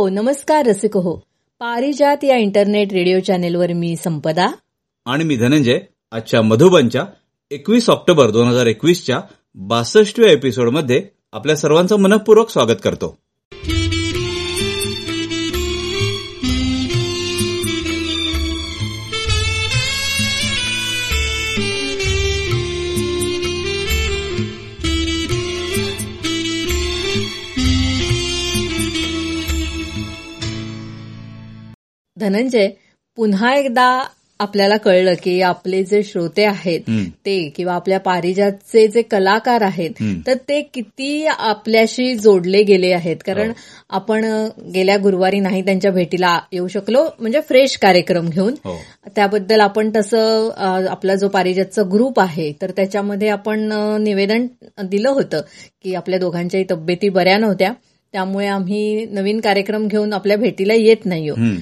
हो नमस्कार रसिक हो. पारिजात या इंटरनेट रेडिओ चॅनेलवर मी संपदा. आणि मी धनंजय. आजच्या मधुबनच्या एकवीस ऑक्टोबर दोन हजार एकवीसच्या बासष्टव्या एपिसोडमध्ये आपल्या सर्वांचं मनपूर्वक स्वागत करतो. धनंजय पुन्हा एकदा आपल्याला कळलं की आपले जे श्रोते आहेत हं. ते किंवा आपल्या पारिजातचे जे कलाकार आहेत हं. तर ते किती आपल्याशी जोडले गेले आहेत कारण आपण अ, गेल्या गुरुवारी नाही त्यांच्या भेटीला येऊ शकलो म्हणजे फ्रेश कार्यक्रम घेऊन हो त्याबद्दल आपण तसं आपला जो पारिजातचा ग्रुप आहे तर त्याच्यामध्ये आपण निवेदन दिलं होतं की आपल्या दोघांच्याही तब्येती बऱ्या नव्हत्या त्यामुळे आम्ही नवीन कार्यक्रम घेऊन आपल्या भेटीला येत नाहीयो हं.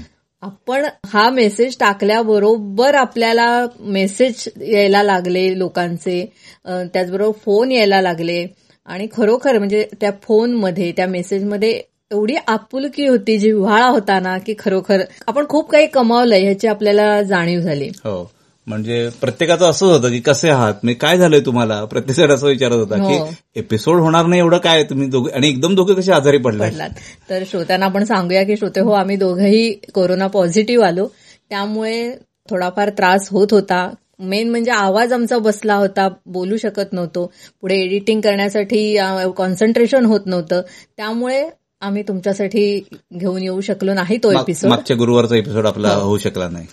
आपण हा मेसेज टाकल्याबरोबर आपल्याला मेसेज यायला लागले लोकांचे. त्याचबरोबर फोन यायला लागले. आणि खरोखर म्हणजे त्या फोनमध्ये त्या मेसेजमध्ये एवढी आपुलकी होती जिव्हाळा होता ना की खरोखर आपण खूप काही कमावलंय ह्याची आपल्याला जाणीव झाली. हो. म्हणजे प्रत्येकाचं असंच होतं की कसे आहात? म्हणजे काय झालंय तुम्हाला? प्रत्येक असं विचारत होता हो. की एपिसोड होणार नाही एवढं काय? तुम्ही दोघे आणि एकदम दोघे कसे आजारी पडलात? तर श्रोत्यांना आपण सांगूया की श्रोते हो आम्ही दोघंही कोरोना पॉझिटिव्ह आलो. त्यामुळे थोडाफार त्रास होत होता. मेन म्हणजे आवाज आमचा बसला होता बोलू शकत नव्हतो. पुढे एडिटिंग करण्यासाठी कॉन्सन्ट्रेशन होत नव्हतं. त्यामुळे आम्ही तुमच्यासाठी घेऊन येऊ शकलो नाही तो एपिसोड मागच्या गुरुवारचा एपिसोड आपला हो. होऊ शकला नाही.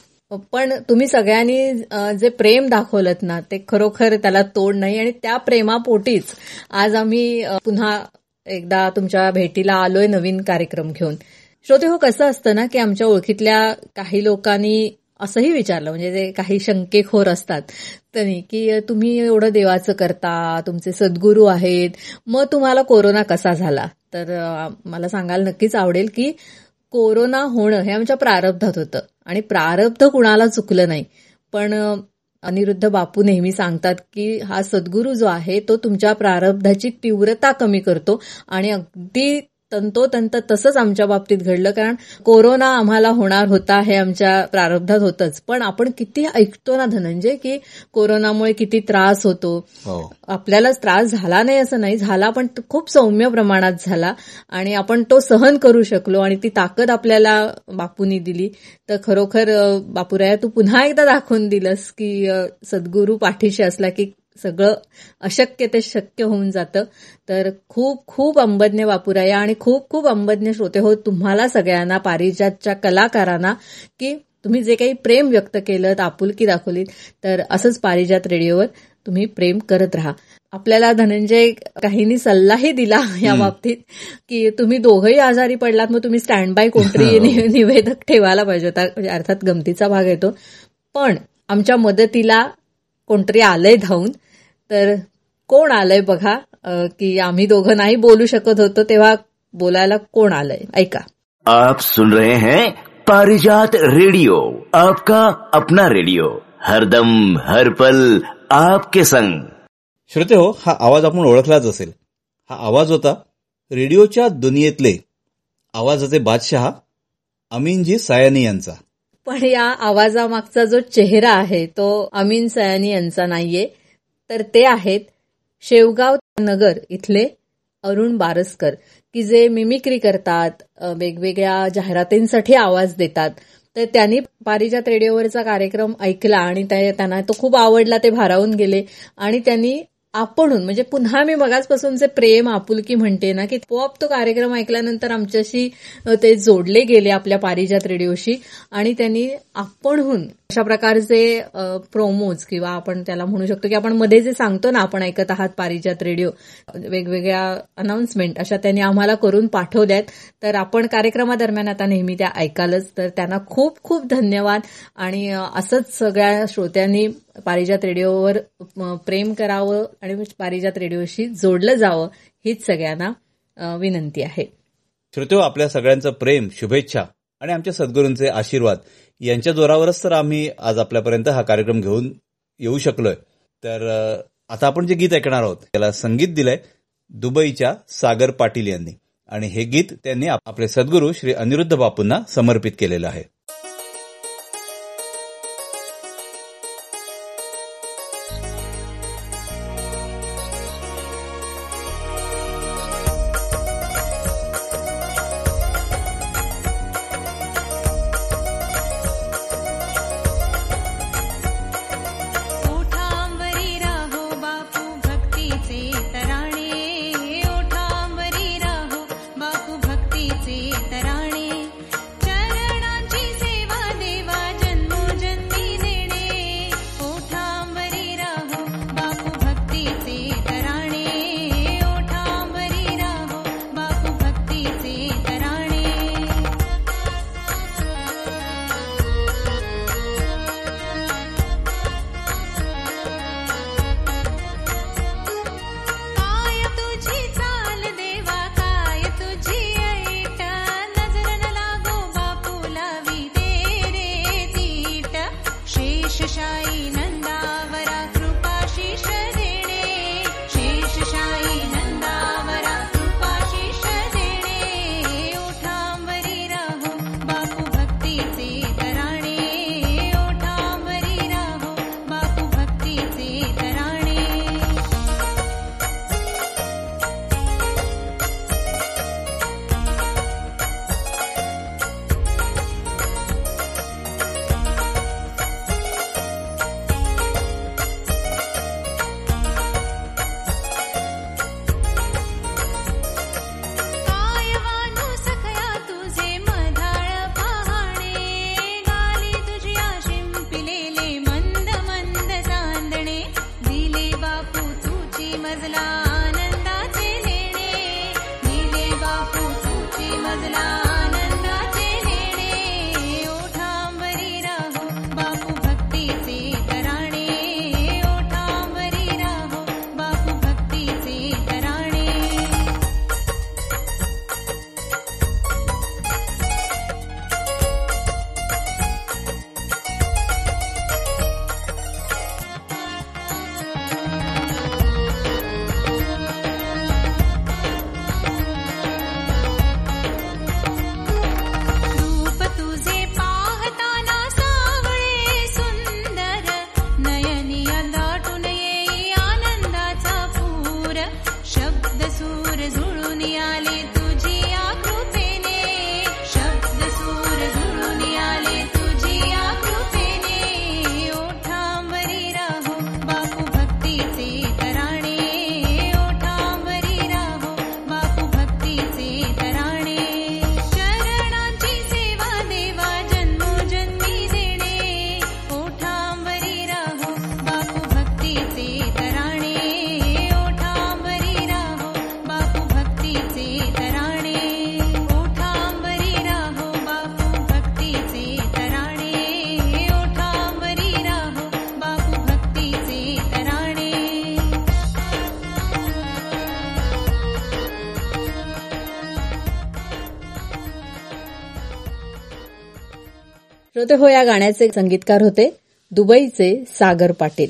पण तुम्ही सगळ्यांनी जे प्रेम दाखवलं ना ते खरोखर त्याला तोड नाही आणि त्या प्रेमापोटीच आज आम्ही पुन्हा एकदा तुमच्या भेटीला आलोय नवीन कार्यक्रम घेऊन. श्रोते हो कसं असतं ना की आमच्या ओळखीतल्या काही लोकांनी असंही विचारलं म्हणजे जे काही शंकेखोर असतात त्यांनी की तुम्ही एवढं देवाचं करता तुमचे सद्गुरू आहेत मग तुम्हाला कोरोना कसा झाला? तर मला सांगायला नक्कीच आवडेल की कोरोना होणं हे आमच्या प्रारब्धात होतं. आणि प्रारब्ध कुणाला चुकलं नाही. पण अनिरुद्ध बापू नेहमी सांगतात की हा सद्गुरू जो आहे तो तुमच्या प्रारब्धाची तीव्रता कमी करतो आणि अगदी तंतोतंत तसंच आमच्या बाबतीत घडलं कारण कोरोना आम्हाला होणार होता हे आमच्या प्रारब्धात होतंच. पण आपण किती ऐकतो ना धनंजय की कोरोनामुळे किती त्रास होतो. हो. आपल्यालाच त्रास झाला नाही असं नाही झाला पण खूप सौम्य प्रमाणात झाला. आणि आपण तो सहन करू शकलो आणि ती ताकद आपल्याला बापूंनी दिली. तर खरोखर बापूराया तू पुन्हा एकदा दाखवून दिलंस की सद्गुरू पाठीशी असला की सगळं अशक्य ते शक्य होऊन जातं. तर खूप खूप अंबज्ञ बापूराया आणि खूप खूप अंबज्ञ श्रोते हो तुम्हाला सगळ्यांना पारिजातच्या कलाकारांना की तुम्ही जे काही प्रेम व्यक्त केलं आपुलकी दाखवली तर असंच पारिजात रेडिओवर तुम्ही प्रेम करत राहा. आपल्याला धनंजय काहींनी सल्लाही दिला या बाबतीत की तुम्ही दोघंही आजारी पडलात मग तुम्ही स्टँड बाय कोणतरी नि- निवेदक ठेवायला पाहिजे होता म्हणजे अर्थात गमतीचा भाग येतो. पण आमच्या मदतीला कोणतरी आलंय धावून तर कोण आलंय बघा की आम्ही दोघं नाही बोलू शकत होतो तेव्हा बोलायला कोण आलंय? ऐका. आप सुन रहे हैं पारिजात रेडियो आपका अपना रेडिओ हरदम हर पल आपके संग। श्रोते हो हा आवाज आपण ओळखलाच असेल. हा आवाज होता रेडिओच्या दुनियेतले आवाजाचे बादशहा अमीनजी सायानी यांचा. पण या आवाजामागचा जो चेहरा आहे तो अमीन सयानी यांचा नाहीये. तर ते आहेत शेवगाव नगर इथले अरुण बारसकर की जे मिमिक्री करतात वेगवेगळ्या जाहिरातींसाठी आवाज देतात. तर त्यांनी पारिजात रेडिओवरचा कार्यक्रम ऐकला आणि त्या- त्यांना तो खूप आवडला ते भारावून गेले. आणि त्यांनी आपणहून म्हणजे पुन्हा मी मगाचपासूनचे प्रेम आपुलकी म्हणते ना की पोप तो कार्यक्रम ऐकल्यानंतर आमच्याशी ते जोडले गेले आपल्या पारिजात रेडिओशी आणि त्यांनी आपणहून अशा प्रकारचे प्रोमोज किंवा आपण त्याला म्हणू शकतो की आपण मध्ये जे सांगतो ना आपण ऐकत आहात पारिजात रेडिओ वेगवेगळ्या अनाउन्समेंट अशा त्यांनी आम्हाला करून पाठवल्यात. तर आपण कार्यक्रमादरम्यान आता नेहमी त्या ऐकालच. तर त्यांना खूप खूप धन्यवाद आणि असंच सगळ्या श्रोत्यांनी पारिजात रेडिओवर प्रेम करावं आणि पारिजात रेडिओशी जोडलं जावं हीच सगळ्यांना विनंती आहे. श्रोतो आपल्या सगळ्यांचं प्रेम शुभेच्छा आणि आमच्या सद्गुरूंचे आशीर्वाद यांच्या जोरावरच तर आम्ही आज आपल्यापर्यंत हा कार्यक्रम घेऊन येऊ शकलोय. तर आता आपण जे गीत ऐकणार आहोत त्याला संगीत दिलंय दुबईच्या सागर पाटील यांनी. आणि हे गीत त्यांनी आपले सद्गुरू श्री अनिरुद्ध बापूंना समर्पित केलेलं आहे. श्रोते हो या गाण्याचे संगीतकार होते दुबईचे सागर पाटील.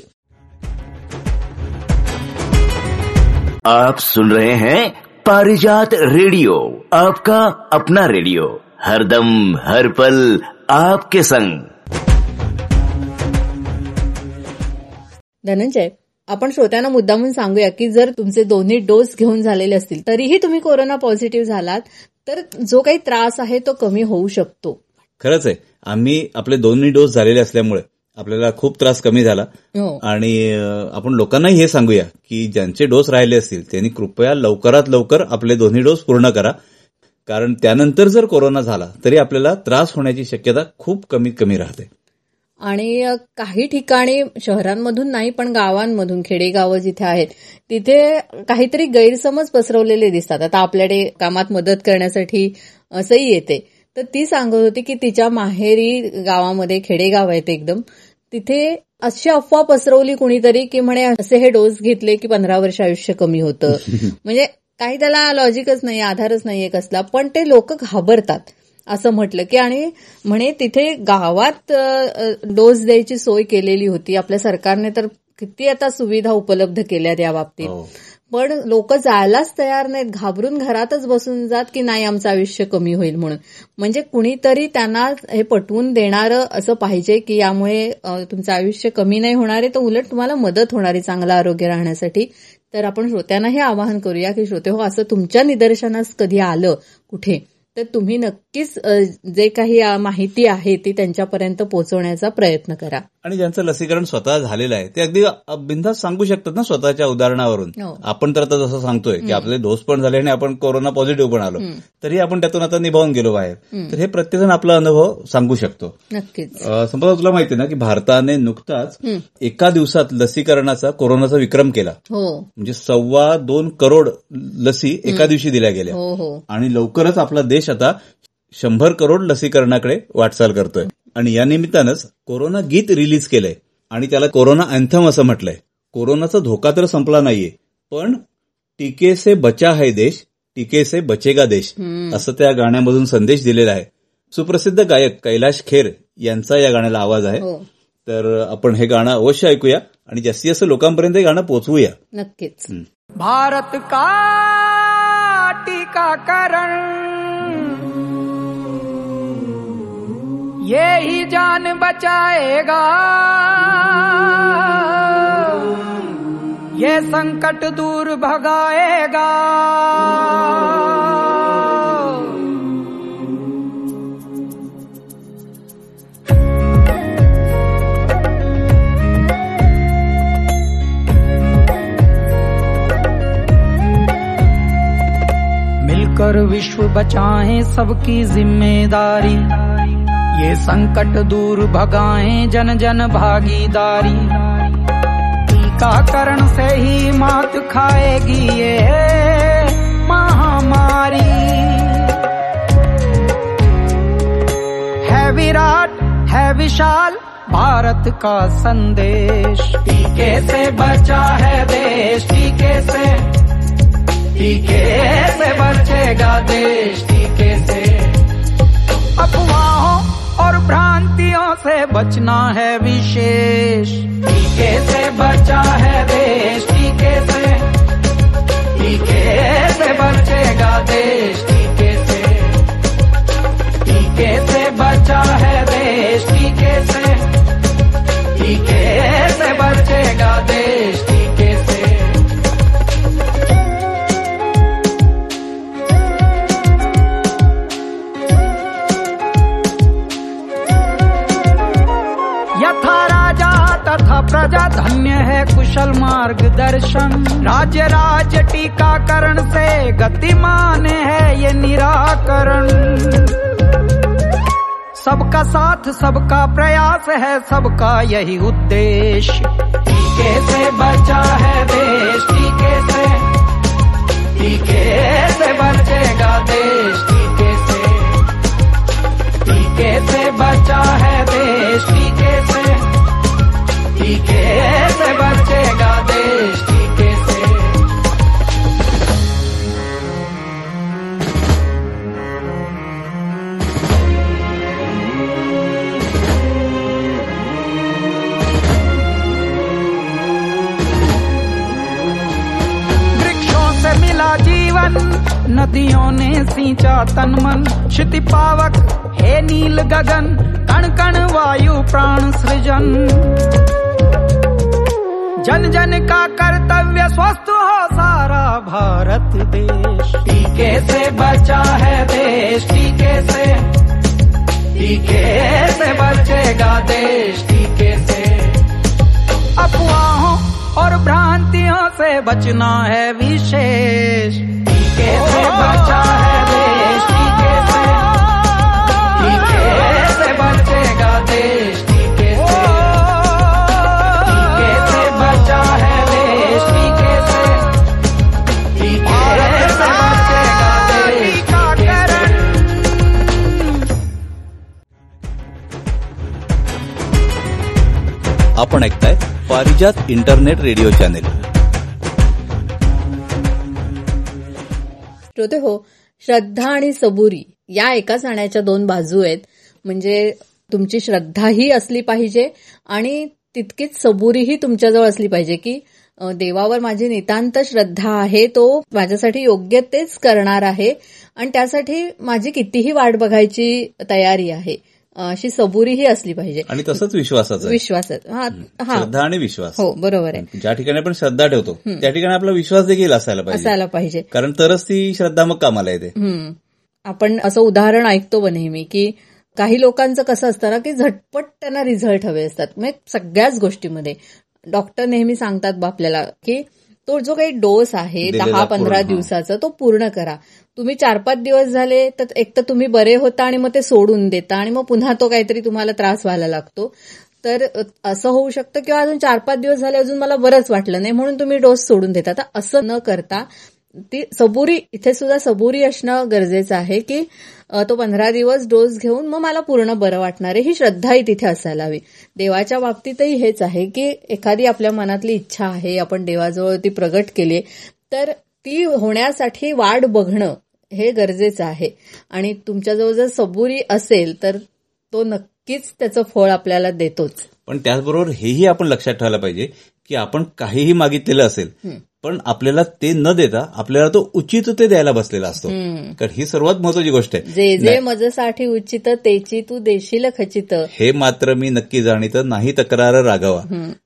आप सुन रहे हैं पारिजात रेडियो आपका अपना रेडियो। हरदम हर पल आपके संग। धनंजय आपण श्रोत्यांना मुद्दामून सांगूया की जर तुमचे दोन्ही डोस घेऊन झालेले असतील तरीही तुम्ही कोरोना पॉझिटिव्ह झालात तर जो काही त्रास आहे तो कमी होऊ शकतो. खरंच आहे. आम्ही आपले दोन्ही डोस झालेले असल्यामुळे आपल्याला खूप त्रास कमी झाला. हो. आणि आपण लोकांनाही हे सांगूया की ज्यांचे डोस राहिले असतील त्यांनी कृपया लवकरात लवकर आपले दोन्ही डोस पूर्ण करा. कारण त्यानंतर जर कोरोना झाला तरी आपल्याला त्रास होण्याची शक्यता खूप कमीत कमी राहते. आणि काही ठिकाणी शहरांमधून नाही पण गावांमधून खेडेगावं जिथे आहेत तिथे काहीतरी गैरसमज पसरवलेले दिसतात. आता आपल्याकडे कामात मदत करण्यासाठी असंही येते. तर ती सांगत होती की तिच्या माहेरी गावामध्ये खेडेगाव आहेत एकदम. तिथे अशी अफवा पसरवली कुणीतरी की म्हणे असे हे डोस घेतले की पंधरा वर्ष आयुष्य कमी होतं. म्हणजे काही त्याला लॉजिकच नाही आधारच नाहीये कसला पण ते लोक घाबरतात. असं म्हटलं की आणि म्हणे तिथे गावात डोस द्यायची सोय केलेली होती. आपल्या सरकारने तर किती आता सुविधा उपलब्ध केल्यात या बाबतीत. हो. पण लोक जायलाच तयार नाहीत घाबरून घरातच बसून जात की नाही आमचं आयुष्य कमी होईल म्हणून. म्हणजे कुणीतरी त्यांना हे पटवून देणारं असं पाहिजे की यामुळे तुमचं आयुष्य कमी नाही होणार आहे तर उलट तुम्हाला मदत होणार आहे चांगलं आरोग्य राहण्यासाठी. तर आपण श्रोत्यांना हे आवाहन करूया की श्रोते हो असं तुमच्या निदर्शनास कधी आलं? कुठे? तर तुम्ही नक्की नक्कीच जे काही माहिती आहे ती त्यांच्यापर्यंत पोहोचवण्याचा प्रयत्न करा. आणि ज्यांचं लसीकरण स्वतः झालेलं आहे ते अगदी बिनधास्त सांगू शकतात ना स्वतःच्या उदाहरणावरून. हो. आपण तर आता जसं सांगतोय की आपले डोस पण झाले आणि आपण कोरोना पॉझिटिव्ह पण आलो. तरी आपण त्यातून आता निभावून गेलो बाहेर. तर हे प्रत्येकजण आपला अनुभव सांगू शकतो. नक्कीच. संपदा तुला माहिती आहे ना की भारताने नुकताच. एका दिवसात लसीकरणाचा कोरोनाचा विक्रम केला. हो. म्हणजे सव्वा दोन करोड लसी एका दिवशी दिल्या गेल्या. हो. आणि लवकरच आपला देश आता शंभर करोड लसीकरणाकडे वाटचाल करतोय. आणि या निमित्तानंच कोरोना गीत रिलीज केलंय. आणि त्याला कोरोना अँथम असं म्हटलंय. कोरोनाचा धोका तर संपला नाहीये. पण टीके से बचा है देश टीके से बचेगा देश असं त्या गाण्यामधून संदेश दिलेला आहे. सुप्रसिद्ध गायक कैलाश खेर यांचा या गाण्याला आवाज आहे. हो. तर आपण हे गाणं अवश्य ऐकूया आणि जास्तीत जास्त लोकांपर्यंत हे गाणं पोहोचवूया. नक्कीच. भारत का टीकाकरण? ये ही जान बचाएगा। ये संकट दूर भगाएगा। मिलकर विश्व बचाएँ सबकी ज़िम्मेदारी। ये संकट दूर भगाए जन जन भागीदारी। टीकाकरण से ही मात खाएगी ये महामारी। है विराट, है विशाल, भारत का संदेश। टीके से बचा है देश, टीके से टीके से बचेगा देश, टीके से। अफवाहों और भ्रांतियों से बचना है विशेष। टीके से बचा है देश, टीके से टीके से बचेगा देश, टीके से। टीके से बचा है देश, टीके से टीके से बचेगा देश प्रजा धन्य है कुशल मार्ग दर्शन राज्य राज्य टीकाकरण से गतिमान है ये निराकरण। सबका साथ, सबका प्रयास है, सबका यही उद्देश्य। टीके से बचा है देश, टीके से टीके से बचेगा देश, टीके से टीके से बचा है देश, टीके टीके से बचेगा देश टीके से। वृक्षों से मिला जीवन, नदियों ने सींचा तन मन। क्षिति पावक, हे नील गगन कण कण वायु प्राण सृजन। जन जन का कर्तव्य स्वस्थ हो सारा भारत देश। टीके से बचा है देश टीके से टीके से बचेगा देश टीके से। अफवाहों और भ्रांतियों से बचना है विशेष। टीके से बचा है आपण ऐकताय पारिजात इंटरनेट रेडिओ चॅनेल. श्रोते हो श्रद्धा आणि सबुरी या एकाच नाण्याच्या दोन बाजू आहेत. म्हणजे तुमची श्रद्धाही असली पाहिजे आणि तितकीच सबुरीही तुमच्याजवळ असली पाहिजे की देवावर माझी नितांत श्रद्धा आहे तो माझ्यासाठी योग्य तेच करणार आहे आणि त्यासाठी माझी कितीही वाट बघायची तयारी आहे. अशी सबुरीही असली पाहिजे. आणि तसंच विश्वासाचं आहे. विश्वासात. हा हा. श्रद्धा आणि विश्वास. हो बरोबर आहे. ज्या ठिकाणी आपण श्रद्धा ठेवतो त्या ठिकाणी आपला विश्वास देखील असायला पाहिजे. असायला पाहिजे. कारण तरच ती श्रद्धा मग कामाला येते. आपण असं उदाहरण ऐकतो नेहमी की काही लोकांचं कसं असतं ना की झटपट त्यांना रिझल्ट हवे असतात. म्हणजे सगळ्याच गोष्टीमध्ये. डॉक्टर नेहमी सांगतात बा आपल्याला की तो जो काही डोस आहे दहा पंधरा. दिवसाचा तो पूर्ण करा. तुम्ही चार पाच दिवस झाले तर एक तर तुम्ही बरे होता आणि मग ते सोडून देता आणि मग पुन्हा तो काहीतरी तुम्हाला त्रास व्हायला लागतो. तर असं होऊ शकतं किंवा अजून चार पाच दिवस झाले अजून मला बरंच वाटलं नाही म्हणून तुम्ही डोस सोडून देता. तर असं न करता ती सबुरी इथे सुद्धा सबुरी असणं गरजेचं आहे की तो पंधरा दिवस डोस घेऊन मग मला पूर्ण बरं वाटणार आहे. ही श्रद्धाही तिथे असायला हवी देवाच्या बाबतीतही हेच आहे की एखादी आपल्या मनातली इच्छा आहे आपण देवाजवळ ती प्रगट केली तर ती होण्यासाठी वाट बघणं हे गरजेचं आहे. आणि तुमच्याजवळ जर सबुरी असेल तर तो नक्कीच त्याचं फळ आपल्याला देतोच. पण त्याचबरोबर हेही आपण लक्षात ठेवायला पाहिजे की आपण काहीही मागितलेलं असेल पण आपल्याला ते न देता आपल्याला तो उचित ते द्यायला बसलेला असतो. कारण ही सर्वात महत्वाची गोष्ट आहे. जे जे मजसाठी उचित तेची तू देशील खचित. हे मात्र मी नक्की जाणीत नाही तक्रार रागावा.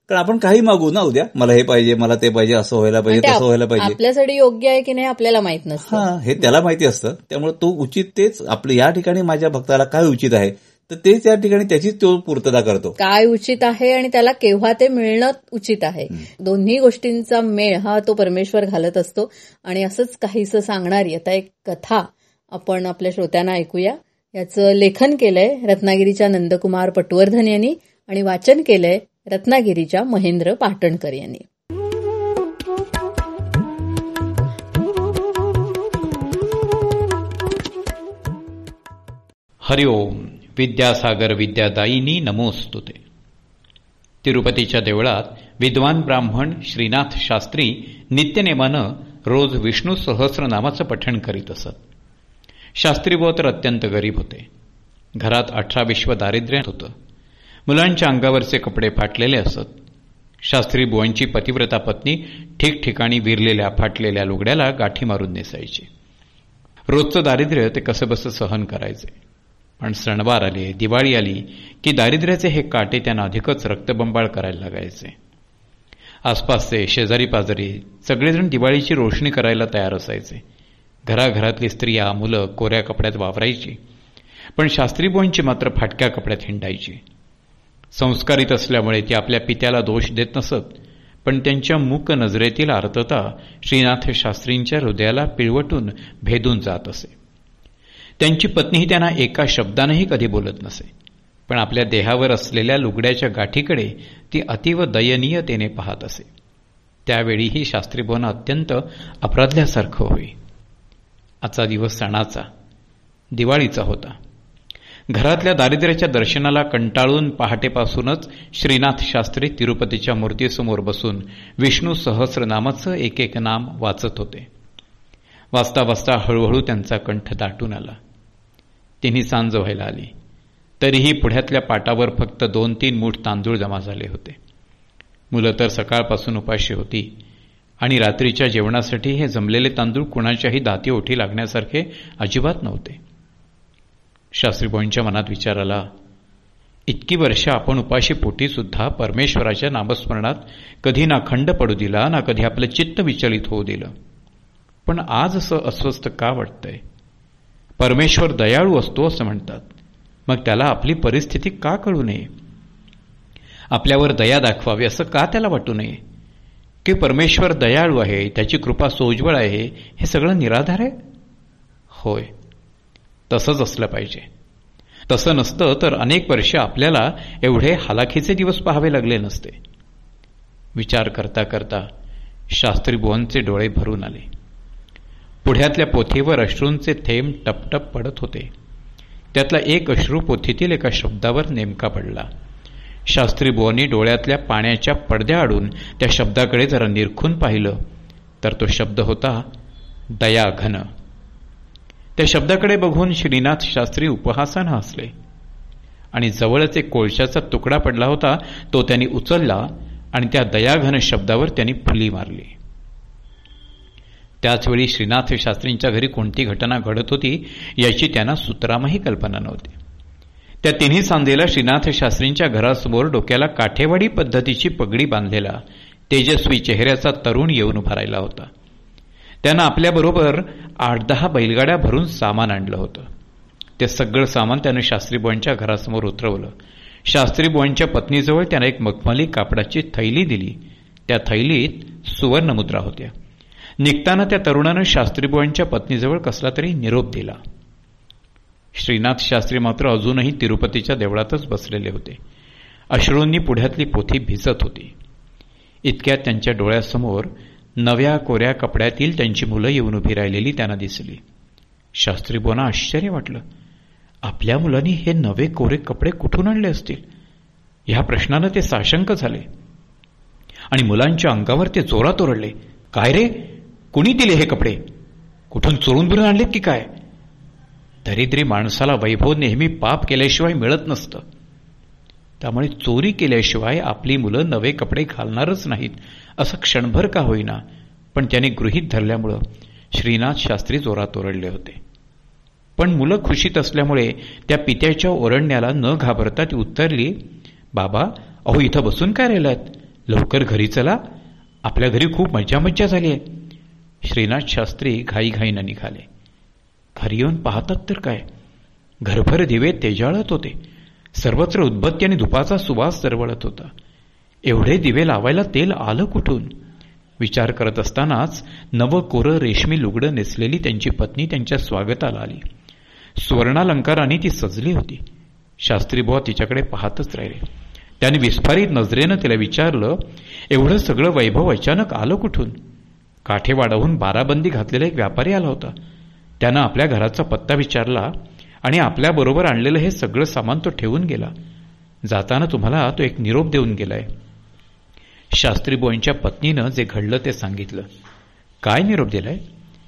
कारण आपण काही मागू ना उद्या मला हे पाहिजे मला ते पाहिजे असं व्हायला पाहिजे तसं व्हायला पाहिजे. आपल्यासाठी योग्य आहे की नाही आपल्याला माहीत नसतं. हा हे त्याला माहिती असतं. त्यामुळे तो उचित तेच आपलं या ठिकाणी माझ्या भक्ताला काय उचित आहे? तर तेच या ठिकाणी त्याचीच तो पूर्तता करतो. काय उचित आहे आणि त्याला केव्हा ते मिळणं उचित आहे? दोन्ही गोष्टींचा मेळ हा तो परमेश्वर घालत असतो. आणि असंच काहीसं सांगणारी आता एक कथा आपण आपल्या श्रोत्यांना ऐकूया. याचं लेखन केलंय रत्नागिरीच्या नंदकुमार पटवर्धन यांनी आणि वाचन केलंय रत्नागिरीच्या महेंद्र पाटणकर यांनी. हरिओम. विद्यासागर विद्यादायिनी नमोस्तुते तिरुपतीच्या देवळात विद्वान ब्राह्मण श्रीनाथ शास्त्री नित्यनेमानं रोज विष्णू सहस्रनामाचं पठण करीत असत. शास्त्री तर अत्यंत गरीब होते. घरात अठरा विश्व दारिद्र्य होतं. मुलांच्या अंगावरचे कपडे फाटलेले असत. शास्त्री बुवांची पतिव्रता पत्नी ठिकठिकाणी विरलेल्या फाटलेल्या लुगड्याला गाठी मारून नेसायची. रोजचं दारिद्र्य ते कसंबसं सहन करायचे. पण सणवार आले दिवाळी आली की दारिद्र्याचे हे काटे त्यांना अधिकच रक्तबंबाळ करायला लागायचे. आसपासचे शेजारी पाजारी सगळेजण दिवाळीची रोषणी करायला तयार असायचे. घराघरातली स्त्रिया मुलं कोऱ्या कपड्यात वावरायची पण शास्त्रीबोईंची मात्र फाटक्या कपड्यात हिंडायची. संस्कारित असल्यामुळे ती आपल्या पित्याला दोष देत नसत पण त्यांच्या मूक नजरेतील आर्तता श्रीनाथ शास्त्रींच्या हृदयाला पिळवटून भेदून जात असे. त्यांची पत्नीही त्यांना एका शब्दानंही कधी बोलत नसे. पण आपल्या देहावर असलेल्या लुगड्याच्या गाठीकडे ती अतिव दयनीयतेने पाहत असे. त्यावेळीही शास्त्रीभवन अत्यंत अपराधल्यासारखं होई. आजचा दिवस सणाचा दिवाळीचा होता. घरातल्या दारिद्र्याच्या दर्शनाला कंटाळून पहाटेपासूनच श्रीनाथ शास्त्री तिरुपतीच्या मूर्तीसमोर बसून विष्णू सहस्रनामाचं एक एक नाम वाचत होते. वाचता वाचता हळूहळू त्यांचा कंठ दाटून आला. तिन्ही सांज व्हायला आली. तरीही पुढ्यातल्या पाटावर फक्त दोन तीन मूठ तांदूळ जमा झाले होते. मुलं तर सकाळपासून उपाशी होती आणि रात्रीच्या जेवणासाठी हे जमलेले तांदूळ कुणाच्याही दाती ओठी लागण्यासारखे अजिबात नव्हते. शास्त्रीबाईंच्या मनात विचार आला इतकी वर्ष आपण उपाशी पोटी सुद्धा परमेश्वराच्या नामस्मरणात कधी ना खंड पडू दिला ना कधी आपलं चित्त विचलित होऊ दिलं. पण आज असं अस्वस्थ का वाटतंय? परमेश्वर दयाळू असतो असं म्हणतात. मग त्याला आपली परिस्थिती का कळू नये? आपल्यावर दया दाखवावी असं का त्याला वाटू नये? की परमेश्वर दयाळू आहे त्याची कृपा सोज्वळ आहे हे सगळं निराधार आहे? होय. तसंच असलं पाहिजे. तसं नसतं तर अनेक वर्ष आपल्याला एवढे हालाखीचे दिवस पाहावे लागले नसते. विचार करता करता शास्त्री बुवांचे डोळे भरून आले. पुढ्यातल्या पोथीवर अश्रूंचे थेंब टपटप पडत होते. त्यातला एक अश्रू पोथीतील एका शब्दावर नेमका पडला. शास्त्री बुवांनी डोळ्यातल्या पाण्याच्या पडद्या आडून त्या शब्दाकडे जरा निरखून पाहिलं. तर तो शब्द होता दयाघन. त्या शब्दाकडे बघून श्रीनाथ शास्त्री उपहासानं हसले. आणि जवळच एक कोळशाचा तुकडा पडला होता तो त्यांनी उचलला आणि त्या दयाघन शब्दावर त्यांनी फुली मारली. त्याचवेळी श्रीनाथ शास्त्रींच्या घरी कोणती घटना घडत होती याची त्यांना सुतरामही कल्पना नव्हती. त्या तिन्ही सांधेला श्रीनाथ शास्त्रींच्या घरासमोर डोक्याला काठेवाडी पद्धतीची पगडी बांधलेला तेजस्वी चेहऱ्याचा तरुण येऊन उभा राहिला होता. त्यानं आपल्याबरोबर आठ दहा बैलगाड्या भरून सामान आणलं होतं. ते सगळं सामान त्यानं शास्त्रीबुवांच्या घरासमोर उतरवलं. शास्त्रीबुवांच्या पत्नीजवळ त्यानं एक मखमली कापडाची थैली दिली. त्या थैलीत सुवर्णमुद्रा होत्या. निघताना त्या तरुणानं शास्त्रीबुवांच्या पत्नीजवळ कसला तरी निरोप दिला. श्रीनाथ शास्त्री मात्र अजूनही तिरुपतीच्या देवळातच बसलेले होते. अश्रूंनी पुढ्यातली पोथी भिजत होती. इतक्यात त्यांच्या डोळ्यासमोर नव्या कोऱ्या कपड्यातील त्यांची मुलं येऊन उभी राहिलेली त्यांना दिसली. शास्त्रीबुवांना आश्चर्य वाटलं. आपल्या मुलांनी हे नवे कोरे कपडे कुठून आणले असतील? ह्या प्रश्नानं ते साशंक झाले. आणि मुलांच्या अंगावर ते जोरात ओरडले. काय रे? कुणी दिले हे कपडे? कुठून चोरून बिरून आणलेत की काय? दरिद्री माणसाला वैभव नेहमी पाप केल्याशिवाय मिळत नसतं. त्यामुळे चोरी केल्याशिवाय आपली मुलं नवे कपडे घालणारच नाहीत असं क्षणभर का होईना. पण त्याने गृहीत धरल्यामुळं श्रीनाथ शास्त्री जोरात ओरडले होते. पण मुलं खुशीत असल्यामुळे त्या पित्याच्या ओरडण्याला न घाबरता ती उत्तरली बाबा अहो इथं बसून काय राहिलात? लवकर घरी चला. आपल्या घरी खूप मज्जा मज्जा झाली आहे. श्रीनाथ शास्त्री घाईघाईनं निघाले. घरी येऊन पाहतात तर काय? घरभर दिवे तेजाळत होते. सर्वत्र उद्बत्ती आणि धुपाचा सुवास दरवळत होता. एवढे दिवे लावायला तेल आलं कुठून? विचार करत असतानाच नवं कोरं रेशमी लुगडं नेसलेली त्यांची पत्नी त्यांच्या स्वागताला आली. स्वर्णालंकाराने ती सजली होती. शास्त्री बुवा तिच्याकडे पाहतच राहिले. त्याने विस्फारित नजरेनं तिला विचारलं एवढं सगळं वैभव अचानक आलं कुठून? काठेवाडाहून बाराबंदी घातलेला एक व्यापारी आला होता. त्यानं आपल्या घराचा पत्ता विचारला आणि आपल्याबरोबर आणलेलं हे सगळं सामान तो ठेवून गेला. जाताना तुम्हाला तो एक निरोप देऊन गेलाय. शास्त्रीबोईंच्या पत्नीनं जे घडलं ते सांगितलं. काय निरोप दिलाय?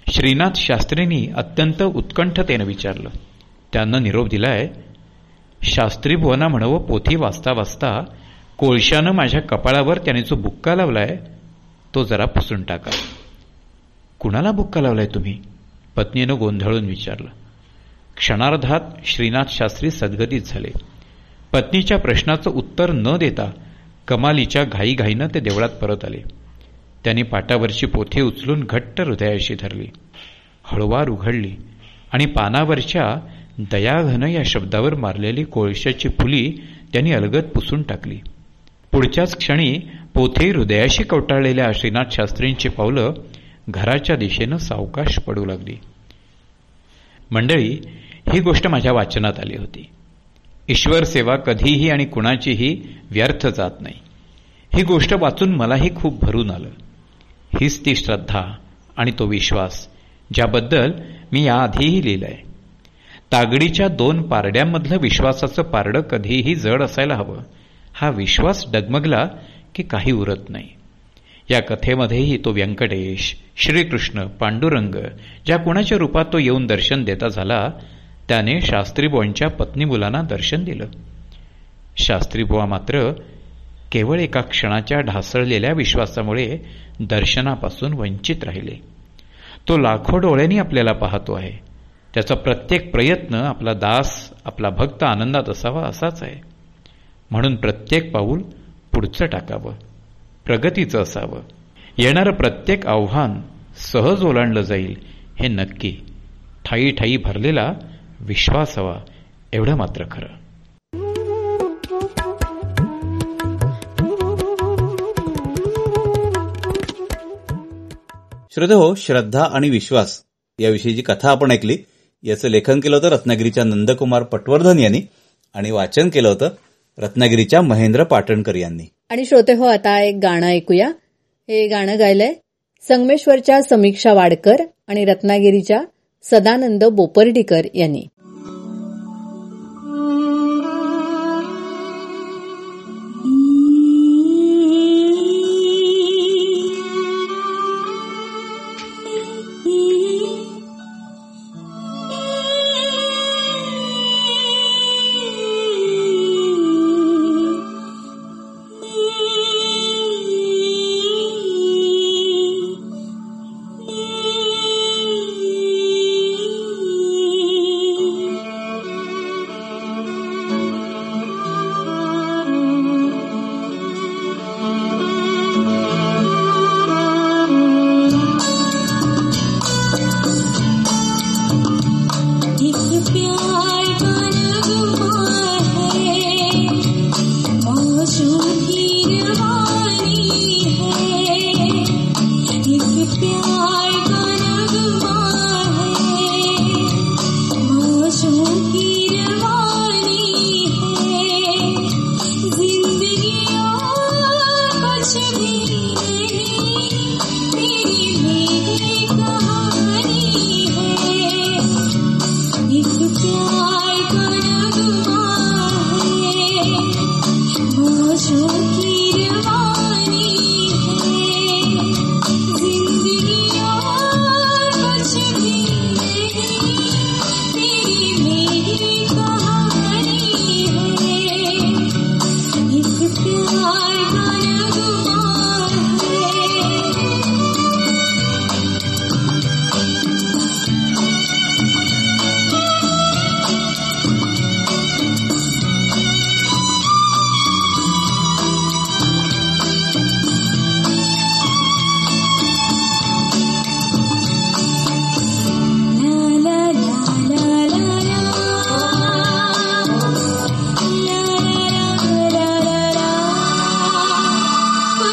श्रीनाथ शास्त्रींनी अत्यंत उत्कंठतेनं विचारलं. त्यांना निरोप दिलाय शास्त्री बुवांना म्हणावं पोथी वाचता वाचता कोळशानं माझ्या कपाळावर त्याने जो बुक्का लावलाय तो जरा पुसून टाका. कुणाला बुक्का लावलाय तुम्ही? पत्नीनं गोंधळून विचारलं. क्षणार्धात श्रीनाथ शास्त्री सद्गतीत झाले. पत्नीच्या प्रश्नाचं उत्तर न देता कमालीच्या घाईघाईनं ते देवळात परत आले. त्यांनी पाटावरची पोथी उचलून घट्ट हृदयाशी धरली. हळवार उघडली आणि पानावरच्या दयाघन या शब्दावर मारलेली कोळशाची फुली त्यांनी अलगद पुसून टाकली. पुढच्याच क्षणी पोथे हृदयाशी कवटाळलेल्या श्रीनाथ शास्त्रींची पावलं घराच्या दिशेनं सावकाश पडू लागली. मंडळी ही गोष्ट माझ्या वाचनात आली होती. ईश्वर सेवा कधीही आणि कुणाचीही व्यर्थ जात नाही. ही गोष्ट वाचून मलाही खूप भरून आलं. हीच ती श्रद्धा आणि तो विश्वास ज्याबद्दल मी याआधीही लिहिलंय. तागडीच्या दोन पारड्यांमधलं विश्वासाचं पारडं कधीही जड असायला हवं. हा विश्वास डगमगला की काही उरत नाही. या कथेमध्येही तो व्यंकटेश श्रीकृष्ण पांडुरंग ज्या कुणाच्या रूपात तो येऊन दर्शन देता झाला त्याने शास्त्रीबुवांच्या पत्नी मुलांना दर्शन दिलं. शास्त्रीबुवा मात्र केवळ एका क्षणाच्या ढासळलेल्या विश्वासामुळे दर्शनापासून वंचित राहिले. तो लाखो डोळ्यांनी आपल्याला पाहतो आहे. त्याचा प्रत्येक प्रयत्न आपला दास आपला भक्त आनंदात असावा असाच आहे. म्हणून प्रत्येक पाऊल पुढचं टाकावं. प्रगतीचं असावं. येणारं प्रत्येक आव्हान सहज ओलांडलं जाईल हे नक्की. ठाई ठाई भरलेला विश्वास हवा एवढं मात्र खरं. श्रोते हो श्रद्धा आणि विश्वास याविषयी जी कथा आपण ऐकली याचं लेखन केलं होतं रत्नागिरीच्या नंदकुमार पटवर्धन यांनी आणि वाचन केलं होतं रत्नागिरीच्या महेंद्र पाटणकर यांनी. आणि श्रोते हो आता एक गाणं ऐकूया. हे गाणं गायलंय संगमेश्वरच्या समीक्षा वाडकर आणि रत्नागिरीच्या सदानंद बोपर्डीकर यांनी.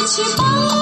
去吧。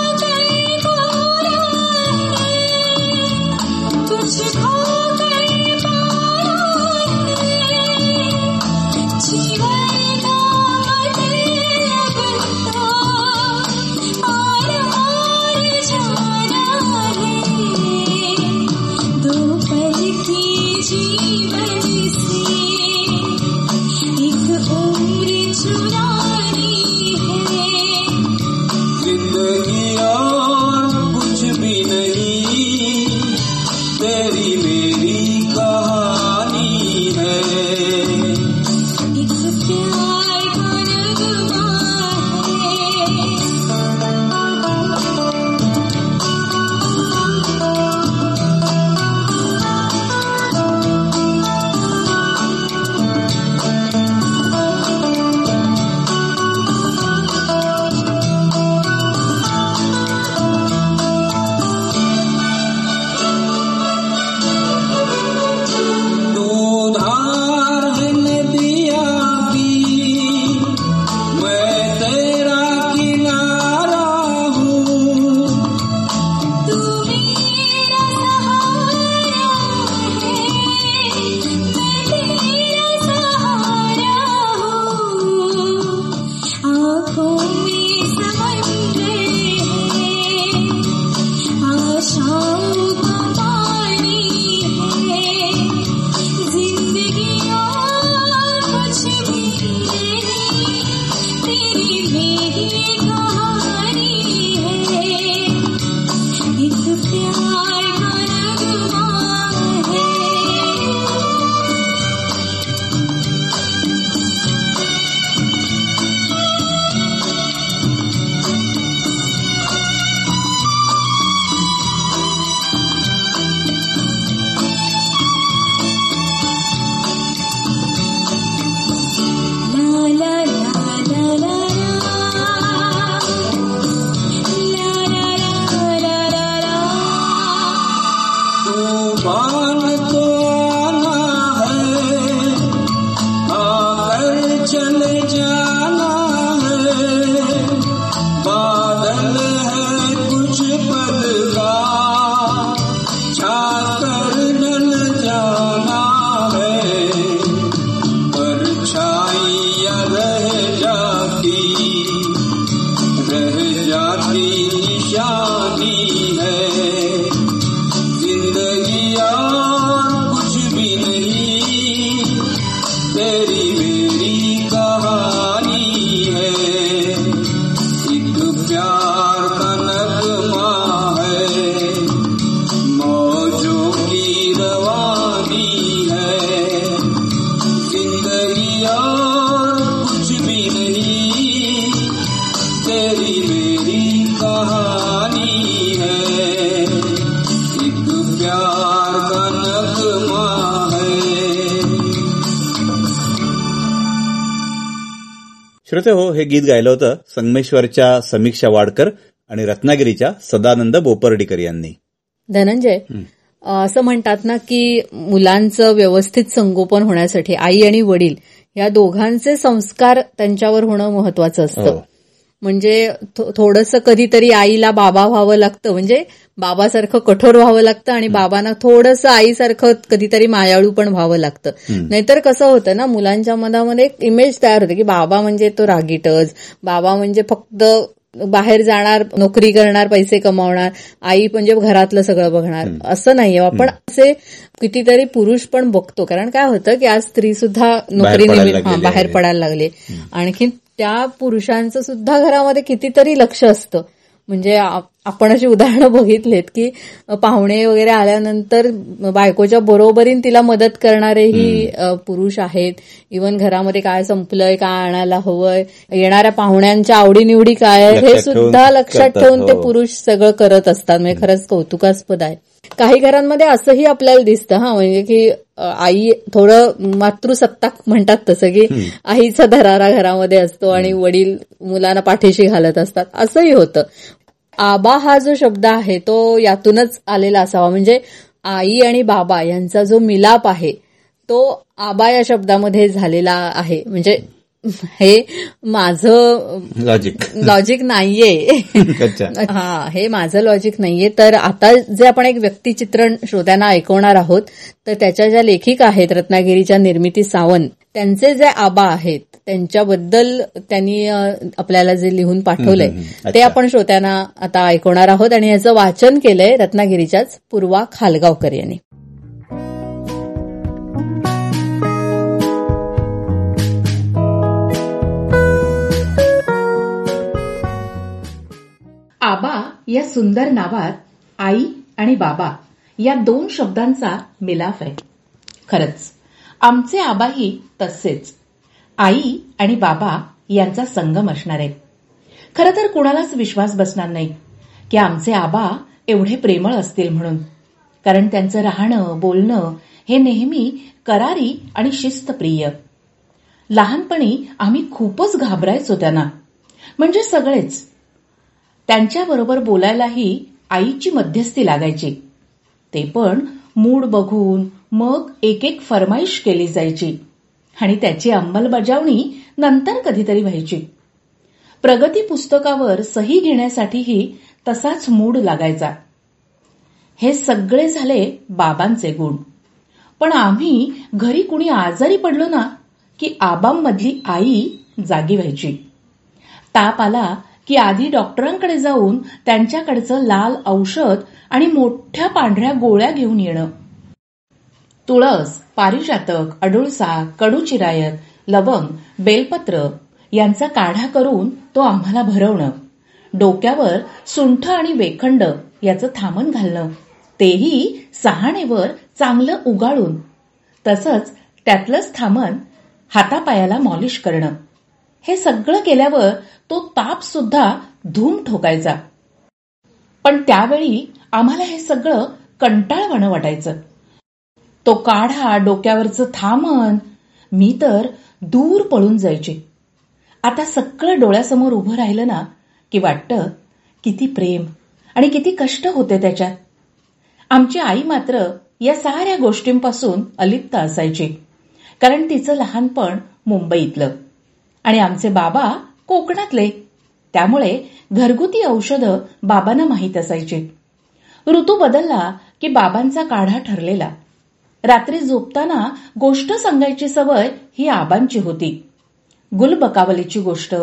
गीत गायलं होतं संगमेश्वरच्या समीक्षा वाडकर आणि रत्नागिरीच्या सदानंद बोपर्डीकर यांनी. धनंजय असं म्हणतात ना की मुलांचं व्यवस्थित संगोपन होण्यासाठी आई आणि वडील या दोघांचे संस्कार त्यांच्यावर होणं महत्वाचं असतं. हो. म्हणजे थोडस कधीतरी आईला बाबा व्हावं लागतं. म्हणजे बाबासारखं कठोर व्हावं लागतं आणि बाबांना थोडंसं आईसारखं कधीतरी मायाळू पण व्हावं लागतं. नाहीतर कसं होतं ना मुलांच्या मनामध्ये एक इमेज तयार होते की बाबा म्हणजे तो रागीटच बाबा म्हणजे फक्त बाहेर जाणार नोकरी करणार पैसे कमावणार आई म्हणजे घरातलं सगळं बघणार. असं नाहीये. आपण असे कितीतरी पुरुष पण बघतो. कारण काय होतं की आज स्त्री सुद्धा नोकरी बाहेर. पडायला लागले. आणखी त्या पुरुषांचं सुद्धा घरामध्ये कितीतरी लक्ष असतं. म्हणजे आपण अशी उदाहरणं बघितलेत की पाहुणे वगैरे आल्यानंतर बायकोच्या बरोबरीन तिला मदत करणारेही पुरुष आहेत. इवन घरामध्ये काय संपलंय काय आणायला हवंय येणाऱ्या पाहुण्यांच्या आवडीनिवडी काय हे सुद्धा लक्षात ठेवून ते हो. पुरुष सगळं करत असतात. म्हणजे खरंच कौतुकास्पद आहे. काही घरांमध्ये असंही आपल्याला दिसतं हा म्हणजे की आई थोडं मातृसत्ताक म्हणतात तसं की आईचा धरारा घरामध्ये असतो आणि वडील मुलांना पाठीशी घालत असतात. असंही होतं. आबा हा जो शब्द आहे तो यातूनच आलेला असावा. म्हणजे आई आणि बाबा यांचा जो मिलाप आहे तो आबा या शब्दामध्ये झालेला आहे. म्हणजे हे माझं लॉजिक लॉजिक नाहीये. हा हे माझं लॉजिक नाहीये. तर आता जे आपण एक व्यक्तिचित्रण श्रोत्यांना ऐकवणार आहोत तर त्याच्या ज्या लेखिका आहेत रत्नागिरीच्या निर्मिती सावंत त्यांचे जे आबा आहेत त्यांच्याबद्दल त्यांनी आपल्याला जे लिहून पाठवलंय. ते. आपण श्रोत्यांना आता ऐकवणार आहोत. आणि याचं वाचन केलंय रत्नागिरीच्याच पूर्वा खालगावकर यांनी. आबा या सुंदर नावात आई आणि बाबा या दोन शब्दांचा मिलाफ आहे. खरंच आमचे आबाही तसेच. आई आणि बाबा यांचा संगम असणार आहे. खरं तर कुणालाच विश्वास बसणार नाही की आमचे आबा एवढे प्रेमळ असतील म्हणून. कारण त्यांचं राहणं बोलणं हे नेहमी करारी आणि शिस्तप्रिय. लहानपणी आम्ही खूपच घाबरायचो त्यांना. म्हणजे सगळेच. त्यांच्याबरोबर बोलायलाही आईची मध्यस्थी लागायची. ते पण मूड बघून मग एक एक फरमाईश केली जायची आणि त्याची अंमलबजावणी नंतर कधीतरी व्हायची. प्रगती पुस्तकावर सही घेण्यासाठीही तसाच मूड लागायचा. हे सगळे झाले बाबांचे गुण. पण आम्ही घरी कुणी आजारी पडलो ना की आबांमधली आई जागी व्हायची. ताप आला की आधी डॉक्टरांकडे जाऊन त्यांच्याकडचं लाल औषध आणि मोठ्या पांढऱ्या गोळ्या घेऊन येणं. तुळस पारिजातक अडुळसा कडूचिरायत लवंग बेलपत्र यांचा काढा करून तो आम्हाला भरवणं. डोक्यावर सुंठ आणि वेखंड याचं थामण घालणं. तेही सहाणेवर चांगलं उगाळून. तसंच त्यातलंच थामण हातापायाला मॉलिश करणं. हे सगळं केल्यावर तो ताप सुद्धा धूम ठोकायचा. पण त्यावेळी आम्हाला हे सगळं कंटाळवाणं वाटायचं. तो काढा डोक्यावरचं थांबन मी तर दूर पळून जायचे. आता सगळं डोळ्यासमोर उभं राहिलं ना की वाटतं किती प्रेम आणि किती कष्ट होते त्याच्यात. आमची आई मात्र या साऱ्या गोष्टींपासून अलिप्त असायची. कारण तिचं लहानपण मुंबईतलं. आणि आमचे बाबा कोकणातले. त्यामुळे घरगुती औषधं बाबांना माहीत असायची. ऋतू बदलला की बाबांचा काढा ठरलेला. रात्री झोपताना गोष्ट सांगायची सवय ही आबांची होती. गुलबकावलीची गोष्ट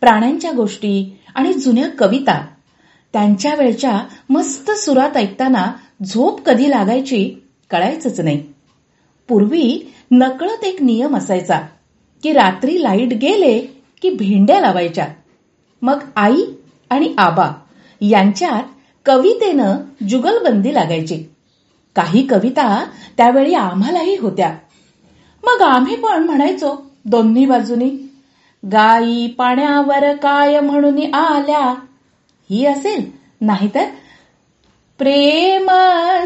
प्राण्यांच्या गोष्टी आणि जुन्या कविता. त्यांच्या वेळच्या मस्त सुरात ऐकताना झोप कधी लागायची कळायचंच नाही. पूर्वी नकळत एक नियम असायचा की रात्री लाइट गेले की भेंड्या लावायच्या. मग आई आणि आबा यांच्यात कवितेनं जुगलबंदी लागायची. काही कविता त्यावेळी आम्हालाही होत्या. मग आम्ही पण म्हणायचो दोन्ही बाजूनी गाई पाण्यावर काय म्हणून आल्या? ही असेल नाहीतर प्रेम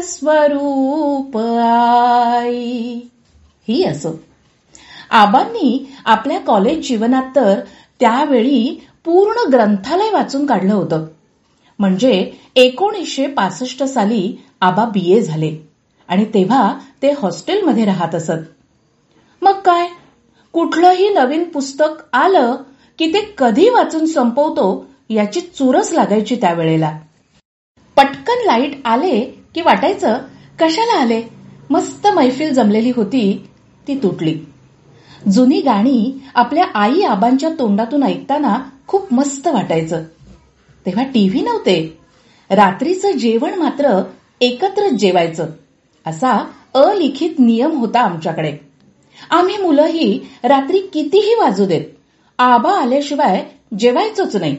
स्वरूप आई. ही असो. आबांनी आपल्या कॉलेज जीवनात तर त्यावेळी पूर्ण ग्रंथालय वाचून काढलं होतं. म्हणजे एकोणीसशे पासष्ट साली आबा बीए झाले. आणि तेव्हा ते हॉस्टेलमध्ये राहत असत. मग काय? कुठलंही नवीन पुस्तक आलं की ते कधी वाचून संपवतो याची चुरस लागायची त्यावेळेला. पटकन लाइट आले की वाटायचं कशाला आले? मस्त मैफिल जमलेली होती ती तुटली. जुनी गाणी आपल्या आई आबांच्या तोंडातून ऐकताना खूप मस्त वाटायचं. तेव्हा टीव्ही नव्हते. रात्रीचं जेवण मात्र एकत्रच जेवायचं. असा अलिखित नियम होता आमच्याकडे. आम्ही मुलंही रात्री कितीही वाजू देत आबा आल्याशिवाय जेवायचोच नाही.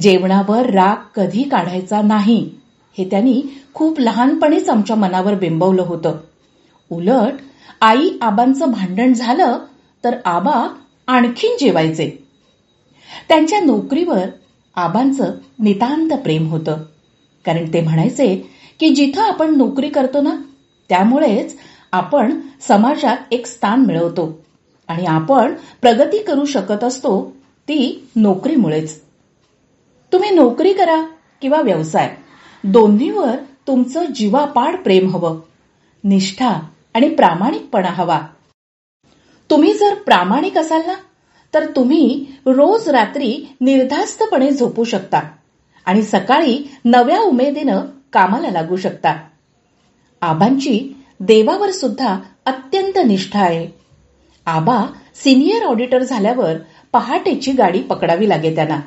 जेवणावर राग कधी काढायचा नाही हे त्यांनी खूप लहानपणीच आमच्या मनावर बिंबवलं होतं. उलट आई आबांचं भांडण झालं तर आबा आणखीन जेवायचे. त्यांच्या नोकरीवर आबांचं नितांत प्रेम होतं. कारण ते म्हणायचे की जिथं आपण नोकरी करतो ना त्यामुळेच आपण समाजात एक स्थान मिळवतो. आणि आपण प्रगती करू शकत असतो ती नोकरीमुळेच. तुम्ही नोकरी करा किंवा व्यवसाय दोन्हीवर तुमचं जीवापाड प्रेम हवं. निष्ठा आणि प्रामाणिकपणा हवा. तुम्ही जर प्रामाणिक असाल ना तर तुम्ही रोज रात्री निर्धास्तपणे झोपू शकता आणि सकाळी नव्या उमेदीनं कामाला लागू शकता. आबांची देवावर सुद्धा अत्यंत निष्ठा आहे. आबा सिनियर ऑडिटर झाल्यावर पहाटेची गाडी पकडावी लागे त्यांना.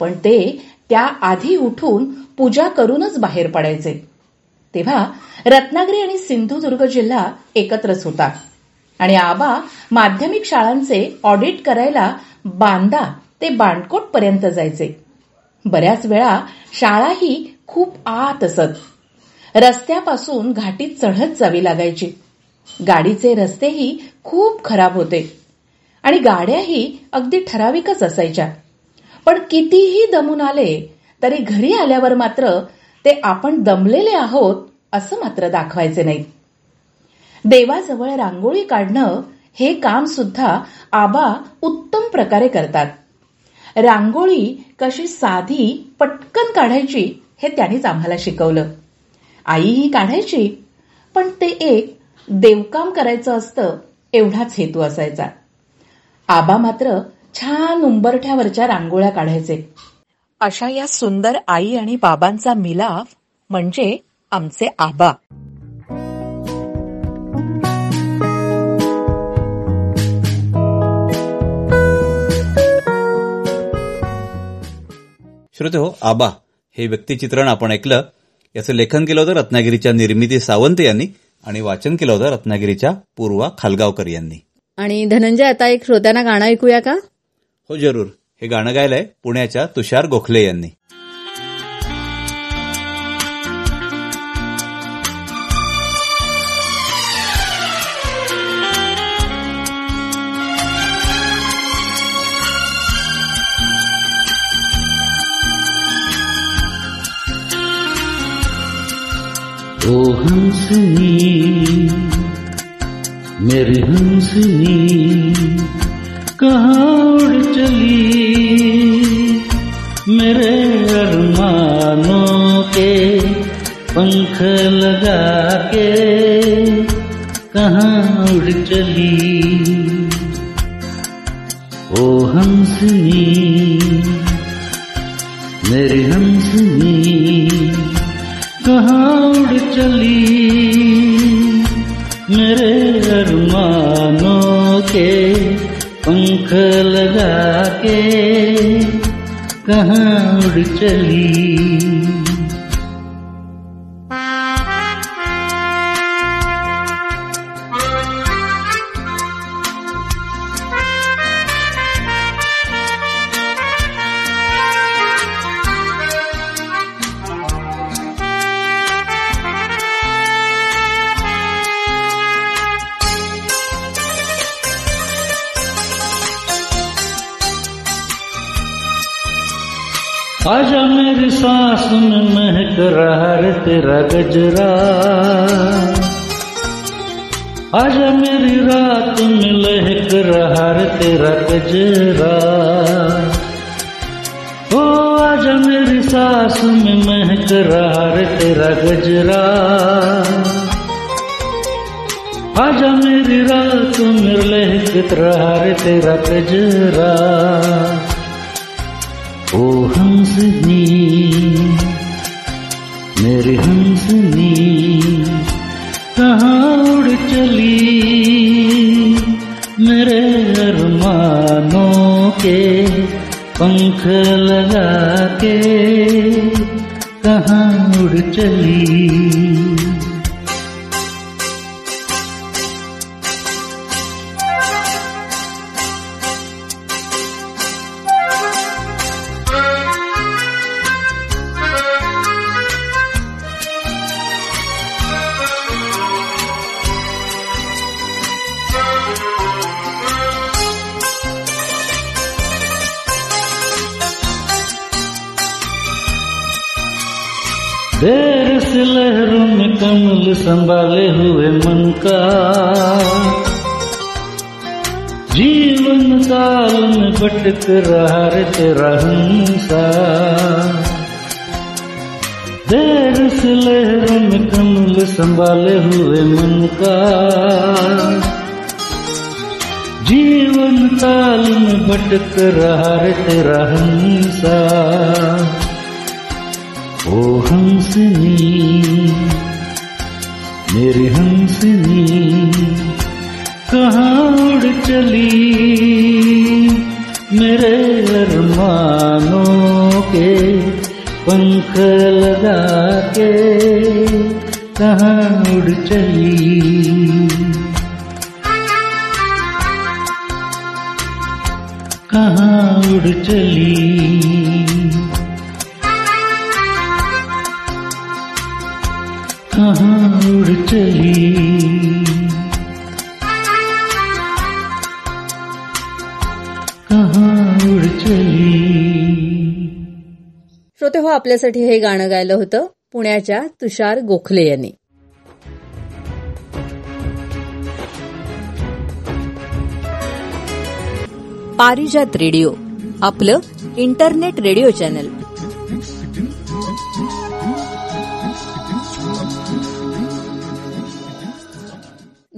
पण ते त्या आधी उठून पूजा करूनच बाहेर पडायचे. तेव्हा रत्नागिरी आणि सिंधुदुर्ग जिल्हा एकत्रच होता. आणि आबा माध्यमिक शाळांचे ऑडिट करायला बांदा ते बाणकोट पर्यंत जायचे. बऱ्याच वेळा शाळाही खूप आत असत. रस्त्यापासून घाटीत चढत जावी लागायची. गाडीचे रस्तेही खूप खराब होते. आणि गाड्याही अगदी ठराविकच असायच्या. पण कितीही दमून आले तरी घरी आल्यावर मात्र ते आपण दमलेले आहोत असं मात्र दाखवायचे नाही. देवाजवळ रांगोळी काढणं हे काम सुद्धा आबा उत्तम प्रकारे करतात. रांगोळी कशी साधी पटकन काढायची हे त्यांनीच आम्हाला शिकवलं. आईही काढायची पण ते एक देवकाम करायचं असतं एवढाच हेतू असायचा. आबा मात्र छान उंबरठ्यावरच्या रांगोळ्या काढायचे. अशा या सुंदर आई आणि बाबांचा मिलाफ म्हणजे आमचे आबा. श्रोते हो आबा हे व्यक्तिचित्रण आपण ऐकलं. याचं लेखन केलं होतं रत्नागिरीच्या निर्मिती सावंत यांनी आणि वाचन केलं होतं रत्नागिरीच्या पूर्वा खालगावकर यांनी. आणि धनंजय आता एक श्रोत्यांना गाणं ऐकूया का? हो जरूर. हे गाणं गायलंय पुण्याच्या तुषार गोखले यांनी. ओ हंसनी मेरी हंसनी कहाँ उड़ चली। मेरे अरमानों के पंख लगा के कहाँ उड़ चली। ओ हंसनी मेरी हंसनी कहाँ उड़ चली। के कहाँ उड़ चली? आजा मेरी सांस में महक रहा रे तेरा गजरा। आजा मेरी रात में लहक रहा रे तेरा गजरा। ओ, आजा मेरी सांस में महक रहा रे तेरा गजरा। आजा मेरी रात में लहक रहा रे तेरा कजरा ओ हंसनी मेरे हंसनी कहाँ उड़ चली? मेरे अरमानों के पंख लगा के कहाँ उड़ चली? में संभाले हुए मन का। जीवन काल में भटक रहा रे तेरा हंसा। देर से लहरों में कमल संभाले हुए मन का। जीवन काल में भटक रहा रे तेरा हंसा। ओ हंसनी मेरी हंसनी कहाँ उड़ चली? मेरे अरमानों के पंख लगा के कहाँ उड़ चली? कहाँ उड़ चली? श्रोते हो आपल्यासाठी हे गाणं गायलं होतं पुण्याच्या तुषार गोखले यांनी. पारिजात रेडिओ आपलं इंटरनेट रेडिओ चॅनल.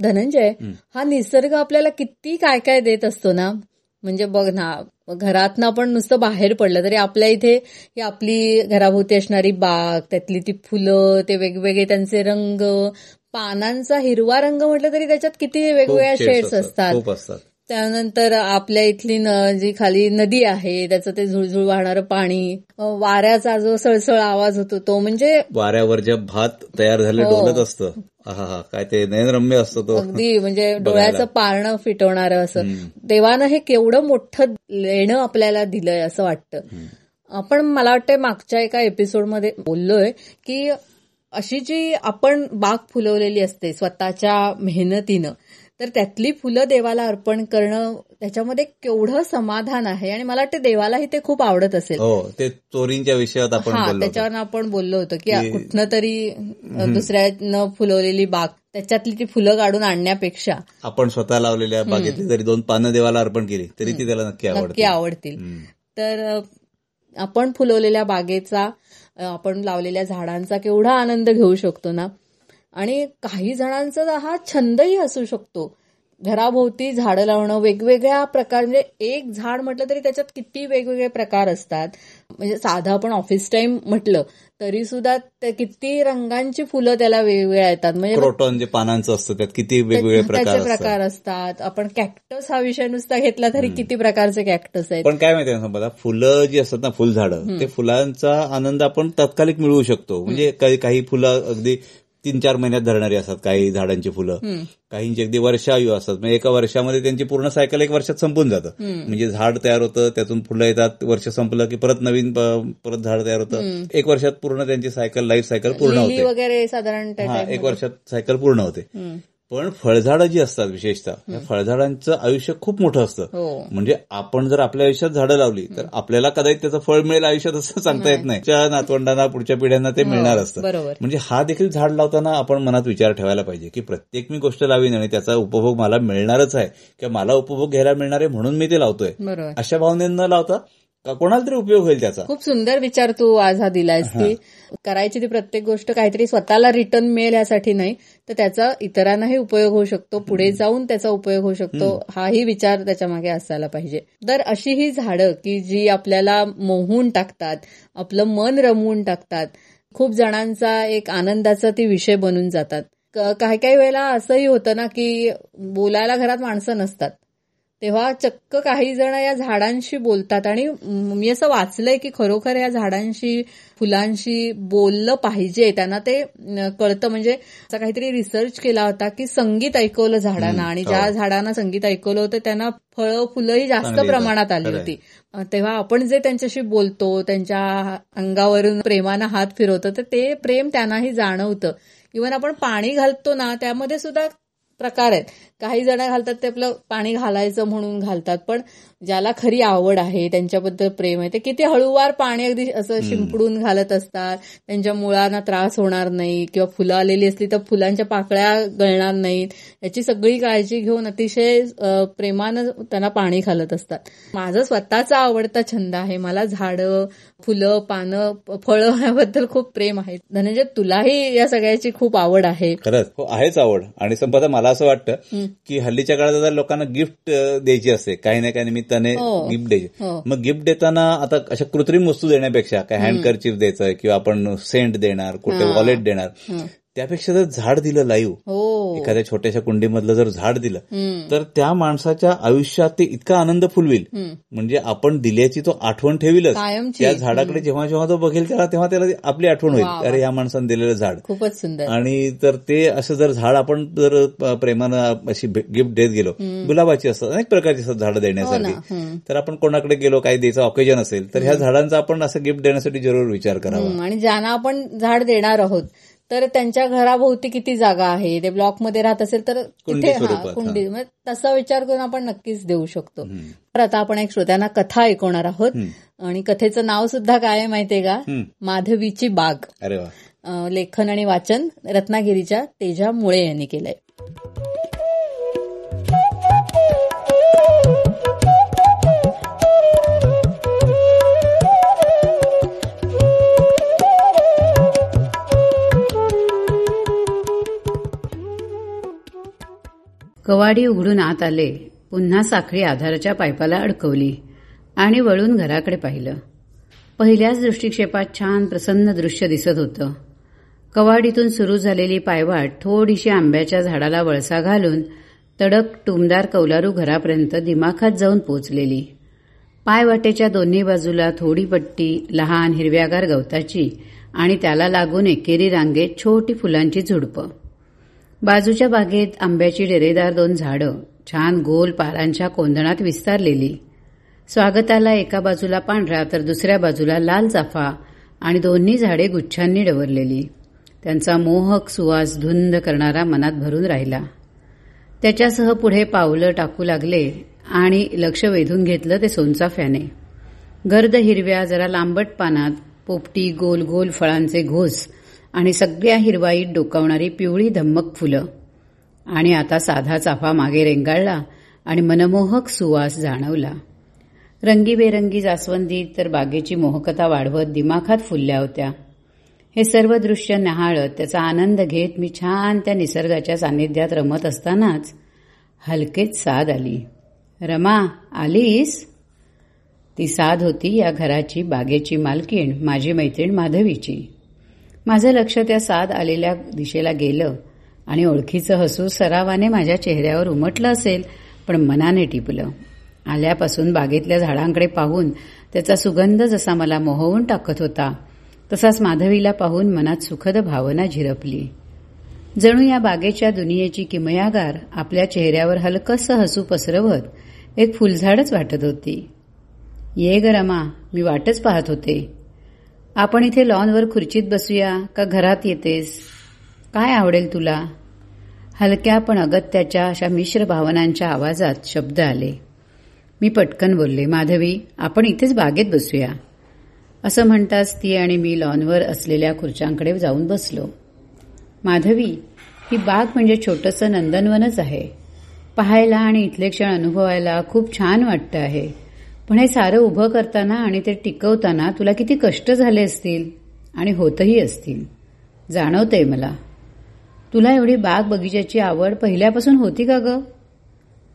धनंजय हा निसर्ग आपल्याला किती काय काय देत असतो ना? म्हणजे बघ ना घरातनं आपण नुसतं बाहेर पडलं तरी आपल्या इथे ही आपली घराभोवती असणारी बाग त्यातली ती फुलं ते वेगवेगळे त्यांचे रंग पानांचा हिरवा रंग म्हटलं तरी त्याच्यात किती वेगवेगळ्या शेड्स असतात. त्यानंतर आपल्या इथली जी खाली नदी आहे त्याचं ते झुळझुळ वाहणारं पाणी वाऱ्याचा जो सळसळ आवाज होतो तो म्हणजे वाऱ्यावर जे भात तयार झाले हो. डोलत असतं हा काय ते नयनरम्य असतो तो अगदी म्हणजे. डोळ्याचं पारणं फिटवणारं असं. देवानं हे केवढं मोठं लेणं आपल्याला दिलंय असं वाटतं आपण मला वाटतं मागच्या एका एपिसोडमध्ये बोललोय की अशी जी आपण बाग फुलवलेली असते स्वतःच्या मेहनतीनं तर त्यातली फुलं देवाला अर्पण करणं त्याच्यामध्ये केवढं समाधान आहे. आणि मला वाटतं देवालाही ते खूप आवडत असेल. हो ते चोरींच्या विषयात आपण हा. त्याच्यावर आपण बोललो होतो की कुठनं तरी दुसऱ्यानं फुलवलेली बाग त्याच्यातली ती फुलं काढून आणण्यापेक्षा. आपण स्वतः लावलेल्या बागेतली जरी दोन पानं देवाला अर्पण केली तरी ती त्याला नक्की नक्की आवडते आवडतील तर आपण फुलवलेल्या बागेचा आपण लावलेल्या झाडांचा केवढा आनंद घेऊ शकतो ना? आणि काही जणांचा हा छंदही असू शकतो. घराभोवती झाडं लावणं वेगवेगळ्या प्रकार म्हणजे एक झाड म्हटलं तरी त्याच्यात किती वेगवेगळे प्रकार असतात. म्हणजे साधं आपण ऑफिस टाइम म्हटलं तरी सुद्धा ते किती रंगांची फुलं त्याला वेगवेगळ्या येतात. म्हणजे क्रोटॉन जे पानांचं असतं त्यात किती वेगवेगळे प्रकार प्रकार असतात. आपण कॅक्टस हा विषय नुसता घेतला तरी किती प्रकारचे कॅक्टस आहेत. पण काय माहितीये ना बघा फुलं जी असतात ना फुलझाडं ते फुलांचा आनंद आपण तात्कालिक मिळवू शकतो. म्हणजे काही काही फुलं अगदी तीन चार महिन्यात धरणारी असतात. काही झाडांची फुलं काहींची अगदी वर्षायू असतात. म्हणजे एका वर्षामध्ये त्यांची पूर्ण सायकल एक वर्षात संपून जातं. म्हणजे झाड तयार होतं त्यातून फुलं येतात वर्ष संपलं की परत नवीन परत झाड तयार होतं. एक वर्षात पूर्ण त्यांची सायकल लाईफ सायकल पूर्ण होते. वगैरे साधारण हा एक. वर्षात सायकल पूर्ण होते. पण फळझाडं जी असतात विशेषतः या फळझाडांचं आयुष्य खूप मोठं असतं. हो. म्हणजे आपण जर आपल्या आयुष्यात झाडं लावली तर आपल्याला कदाचित त्याचं फळ मिळेल आयुष्यात असं सांगता येत नाही. त्या नातवंडांना पुढच्या पिढ्यांना ते मिळणार असतं. हो. म्हणजे हा देखील झाड लावताना आपण मनात विचार ठेवायला पाहिजे की प्रत्येक मी गोष्ट लावीन आणि त्याचा उपभोग मला मिळणारच आहे किंवा मला उपभोग घ्यायला मिळणार आहे म्हणून मी ते लावतोय. अशा भावनेनं लावता कोणाला तरी उपयोग होईल त्याचा. खूप सुंदर विचार तू आज हा दिलायस की करायची ती प्रत्येक गोष्ट काहीतरी स्वतःला रिटर्न मिळेल यासाठी नाही तर त्याचा इतरांनाही उपयोग होऊ शकतो पुढे जाऊन त्याचा उपयोग होऊ शकतो हाही विचार त्याच्यामागे असायला पाहिजे. तर अशी ही झाडं की जी आपल्याला मोहून टाकतात आपलं मन रमवून टाकतात खूप जणांचा एक आनंदाचा ती विषय बनून जातात. काही काही वेळेला असंही होतं ना की बोलायला घरात माणसं नसतात. तेव्हा चक्क काही जण या झाडांशी बोलतात. आणि म- असं वाचलंय की खरोखर या झाडांशी फुलांशी बोललं पाहिजे. त्यांना ते कळतं. म्हणजे असा काहीतरी रिसर्च केला होता की संगीत ऐकवलं झाडांना. आणि ज्या झाडांना संगीत ऐकवलं होतं त्यांना फळं फुलंही जास्त. प्रमाणात आली. होती. तेव्हा आपण जे त्यांच्याशी बोलतो त्यांच्या अंगावरून प्रेमानं हात फिरवतो तर ते प्रेम त्यांनाही जाणवतं. इव्हन आपण पाणी घालतो ना त्यामध्ये सुद्धा प्रकार आहेत. काही जण घालतात ते आपलं पाणी घालायचं म्हणून घालतात पण ज्याला खरी आवड आहे त्यांच्याबद्दल प्रेम आहे ते किती हळूवार पाणी अगदी असं शिंपडून घालत असतात त्यांच्या मुळांना त्रास होणार नाही किंवा फुलं आलेली असली तर फुलांच्या पाकळ्या गळणार नाहीत याची सगळी काळजी घेऊन अतिशय प्रेमानं त्यांना पाणी घालत असतात. माझं स्वतःचा आवडता छंद आहे मला झाडं फुलं पानं फळं याबद्दल खूप प्रेम आहे. धनंजय तुलाही या सगळ्याची खूप आवड आहे. खरंच हो आहेच आवड. आणि संपदा मला असं वाटतं की हल्लीच्या काळात आता लोकांना गिफ्ट द्यायची असते काही ना काही निमित्ताने हो. गिफ्ट द्यायची हो. मग गिफ्ट देताना आता अशा कृत्रिम वस्तू देण्यापेक्षा काय हँडकरचीफ द्यायचं किंवा आपण सेंट देणार कुठे. वॉलेट देणार त्यापेक्षा जर झाड दिलं लाईव्ह हो. एखाद्या छोट्याशा कुंडीमधलं जर झाड दिलं. तर त्या माणसाच्या आयुष्यात ते इतका आनंद फुलविल. म्हणजे आपण दिल्याची तो आठवण ठेवीलच. त्या झाडाकडे जेव्हा जेव्हा तो बघेल त्याला तेव्हा त्याला आपली आठवण होईल. अरे या माणसानं दिलेलं झाड. खूपच सुंदर. आणि तर ते असं जर झाड आपण जर प्रेमानं अशी गिफ्ट देत गेलो गुलाबाची असतात अनेक प्रकारची असतात झाडं हो देण्यासाठी हम्म. तर आपण कोणाकडे गेलो काही द्यायचं ऑकेजन असेल तर ह्या झाडांचा आपण असं गिफ्ट देण्यासाठी जरूर विचार करावा. आणि ज्यांना आपण झाड देणार आहोत तर त्यांच्या घराभोवती किती जागा आहे? ते ब्लॉकमध्ये राहत असेल तर तिथे हा कुंडी. तसा विचार करून आपण नक्कीच देऊ शकतो. तर आता आपण एक श्रोत्यांना कथा ऐकवणार आहोत. आणि कथेचं नाव सुद्धा काय आहे माहितीये का. माधवीची बाग. लेखन आणि वाचन रत्नागिरीच्या तेजा मुळे यांनी केलंय. कवाडी उघडून आत आले. पुन्हा साखळी आधाराच्या पायपाला अडकवली आणि वळून घराकडे पाहिलं. पहिल्याच दृष्टिक्षेपात छान प्रसन्न दृश्य दिसत होतं. कवाडीतून सुरू झालेली पायवाट थोडीशी आंब्याच्या झाडाला वळसा घालून तडक टुमदार कौलारू घरापर्यंत दिमाखात जाऊन पोचलेली. पायवाटेच्या दोन्ही बाजूला थोडी पट्टी लहान हिरव्यागार गवताची आणि त्याला लागून एकेरी रांगेत छोटी फुलांची झुडपं. बाजूच्या बागेत आंब्याची डेरेदार दोन झाडं छान गोल पारांच्या कोंदणात विस्तारलेली. स्वागताला एका बाजूला पांढरा तर दुसऱ्या बाजूला लाल चाफा आणि दोन्ही झाडे गुच्छांनी डवरलेली. त्यांचा मोहक सुवास धुंद करणारा मनात भरून राहिला. त्याच्यासह पुढे पावलं टाकू लागले आणि लक्ष वेधून घेतलं ते सोनचाफ्याने. गर्द हिरव्या जरा लांबट पानात पोपटी गोल गोल फळांचे घोस आणि सगळ्या हिरवाईत डोकावणारी पिवळी धम्मक फुलं. आणि आता साधा चाफा मागे रेंगाळला आणि मनमोहक सुवास जाणवला. रंगीबेरंगी जास्वंदी तर बागेची मोहकता वाढवत दिमाखात फुलल्या होत्या. हे सर्व दृश्य न्याहाळत त्याचा आनंद घेत मी छान त्या निसर्गाच्या सान्निध्यात रमत असतानाच हलकेच साद आली. रमा आलीस? ती साध होती या घराची बागेची मालकीण माझी मैत्रीण माधवीची. माझं लक्ष त्या साद आलेल्या दिशेला गेलं आणि ओळखीचं हसू सरावाने माझ्या चेहऱ्यावर उमटलं असेल पण मनाने टिपलं. आल्यापासून बागेतल्या झाडांकडे पाहून त्याचा सुगंध जसा मला मोहवून टाकत होता तसाच माधवीला पाहून मनात सुखद भावना झिरपली. जणू या बागेच्या दुनियेची किमयागार आपल्या चेहऱ्यावर हलकसं हसू पसरवत एक फुलझाडच वाटत होती. ये ग रमा मी वाटच पाहत होते. आपण इथे लॉनवर खुर्चीत बसूया का घरात येतेस? काय आवडेल तुला? हलक्या पण अगत्याच्या अशा मिश्र भावनांच्या आवाजात शब्द आले. मी पटकन बोलले माधवी आपण इथेच बागेत बसूया. असं म्हणताच ती आणि मी लॉनवर असलेल्या खुर्च्यांकडे जाऊन बसलो. माधवी ही बाग म्हणजे छोटंसं नंदनवनच आहे. पाहायला आणि इथले क्षण अनुभवायला खूप छान वाटतं आहे. पण हे सारं उभं करताना आणि ते टिकवताना तुला किती कष्ट झाले असतील आणि होतही असतील. जाणवतंय मला. तुला एवढी बाग बगीचाची आवड पहिल्यापासून होती का ग?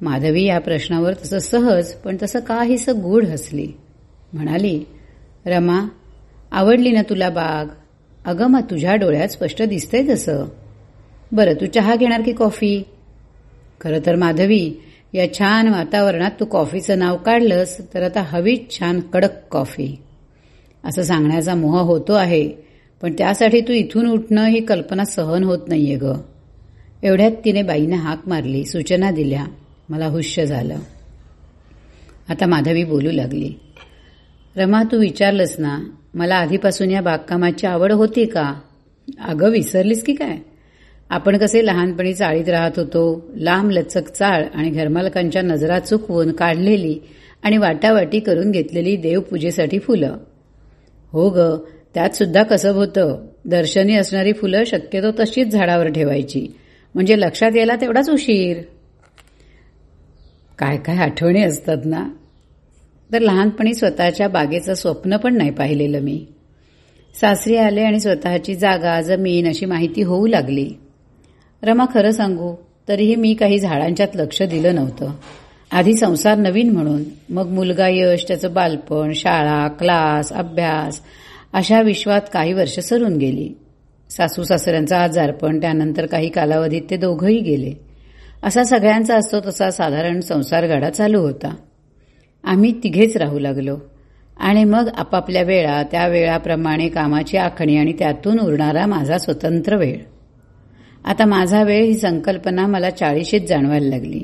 माधवी या प्रश्नावर तसं सहज पण तसं काहीसं गूढ हसली. म्हणाली रमा आवडली ना तुला बाग? अगं मग तुझ्या डोळ्यात स्पष्ट दिसतंय तसं. बरं तू चहा घेणार की कॉफी? खरं तर माधवी या छान वातावरणात तू कॉफीचं नाव काढलंस तर आता हवीच छान कडक कॉफी. असं सांगण्याचा मोह होतो आहे पण त्यासाठी तू इथून उठणं ही कल्पना सहन होत नाहीये ग. एवढ्यात तिने बाईनं हाक मारली सूचना दिल्या. मला हुश्य झालं. आता माधवी बोलू लागली. रमा तू विचारलंस ना मला आधीपासून या बागकामाची आवड होती का? अगं विसरलीस की काय? आपण कसे लहानपणी चाळीत राहत होतो लांब लचक चाळ आणि घरमालकांच्या नजरा चुकवून काढलेली आणि वाटावाटी करून घेतलेली देवपूजेसाठी फुलं. हो ग त्यात सुद्धा कसब होतं. दर्शनी असणारी फुलं शक्यतो तशीच झाडावर ठेवायची. म्हणजे लक्षात यायला तेवढाच उशीर. काय काय आठवणी असतात ना. तर लहानपणी स्वतःच्या बागेचं स्वप्न पण नाही पाहिलेलं मी. सासरी आले आणि स्वतःची जागा जमीन अशी माहिती होऊ लागली. रमा खरं सांगू तरीही मी काही झाडांच्यात लक्ष दिलं नव्हतं. आधी संसार नवीन म्हणून मग मुलगा यश त्याचं बालपण शाळा क्लास अभ्यास अशा विश्वात काही वर्ष सरून गेली. सासू सासऱ्यांचा आजारपण त्यानंतर काही कालावधीत ते दोघंही गेले. असा सगळ्यांचा असतो तसा साधारण संसारगाडा चालू होता. आम्ही तिघेच राहू लागलो. आणि मग आपापल्या वेळा त्या वेळाप्रमाणे कामाची आखणी आणि त्यातून उरणारा माझा स्वतंत्र वेळ. आता माझा वेळ ही संकल्पना मला चाळीशीत जाणवायला लागली.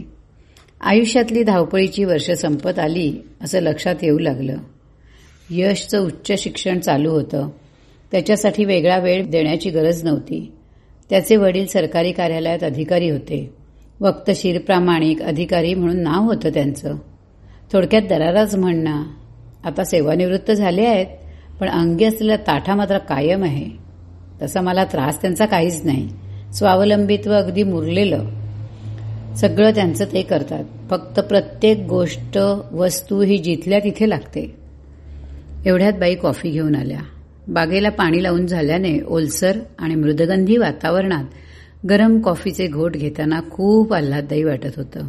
आयुष्यातली धावपळीची वर्ष संपत आली असं लक्षात येऊ लागलं. यशचं उच्च शिक्षण चालू होतं. त्याच्यासाठी वेगळा वेळ देण्याची गरज नव्हती. त्याचे वडील सरकारी कार्यालयात अधिकारी होते. वक्तशीर प्रामाणिक अधिकारी म्हणून नाव होतं त्यांचं. थोडक्यात दराराच म्हणणं आता सेवानिवृत्त झाले आहेत पण अंगी असलेला ताठा मात्र कायम आहे. तसा मला त्रास त्यांचा काहीच नाही. स्वावलंबित्व अगदी मुरलेलं. सगळं त्यांचं ते करतात. फक्त प्रत्येक गोष्ट वस्तू ही जिथल्या तिथे लागते. एवढ्यात बाई कॉफी घेऊन आल्या. बागेला पाणी लावून झाल्याने ओलसर आणि मृदगंधी वातावरणात गरम कॉफीचे घोट घेताना खूप आल्हाददायी वाटत होतं.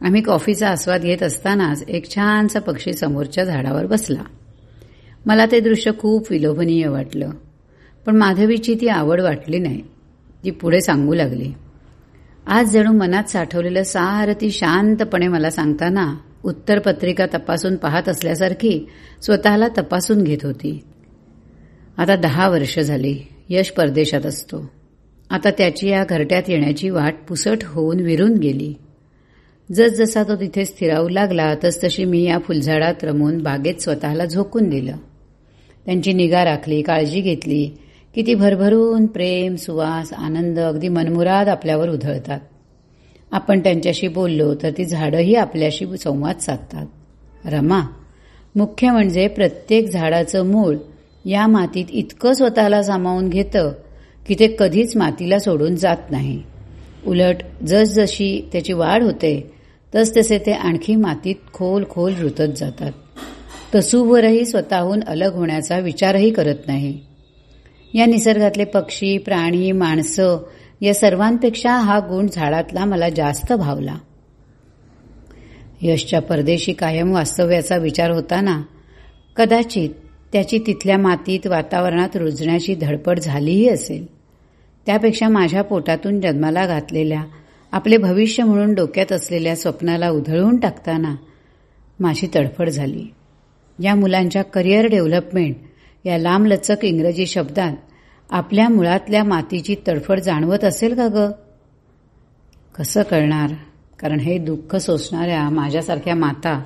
आम्ही कॉफीचा आस्वाद घेत असतानाच एक छानसा पक्षी समोरच्या झाडावर बसला. मला ते दृश्य खूप विलोभनीय वाटलं. पण माधवीची ती आवड वाटली नाही. ती पुढे सांगू लागली. आज जणू मनात साठवलेलं सारं ती शांतपणे मला सांगताना उत्तरपत्रिका तपासून पाहत असल्यासारखी स्वतःला तपासून घेत होती. आता दहा वर्ष झाली यश परदेशात असतो. आता त्याची या घरट्यात येण्याची वाट पुसट होऊन विरून गेली. जसजसा तो तिथे स्थिरावू लागला तसतशी मी या फुलझाडात रमून बागेत स्वतःला झोकून दिलं. त्यांची निगा राखली काळजी घेतली की ती भरभरून प्रेम सुवास आनंद अगदी मनमुराद आपल्यावर उधळतात. आपण त्यांच्याशी बोललो तर ती झाडंही आपल्याशी संवाद साधतात. रमा मुख्य म्हणजे प्रत्येक झाडाचं मूळ या मातीत इतकं स्वतःला सामावून घेतं की ते कधीच मातीला सोडून जात नाही. उलट जसजशी त्याची वाढ होते तसतसे ते आणखी मातीत खोल खोल रुतत जातात. तसूवरही स्वतःहून अलग होण्याचा विचारही करत नाही. या निसर्गातले पक्षी प्राणी माणसं या सर्वांपेक्षा हा गुण झाडातला मला जास्त भावला. यशच्या परदेशी कायम वास्तव्याचा विचार होताना कदाचित त्याची तिथल्या मातीत वातावरणात रुजण्याची धडपड झालीही असेल. त्यापेक्षा माझ्या पोटातून जन्माला घातलेल्या आपले भविष्य म्हणून डोक्यात असलेल्या स्वप्नाला उधळून टाकताना माझी तडफड झाली. या मुलांच्या करिअर डेव्हलपमेंट या लांबलचक इंग्रजी शब्दात आपल्या मुळातल्या मातीची तडफड जाणवत असेल का ग? कसं कळणार? कारण हे दुःख सोसणाऱ्या माझ्यासारख्या माता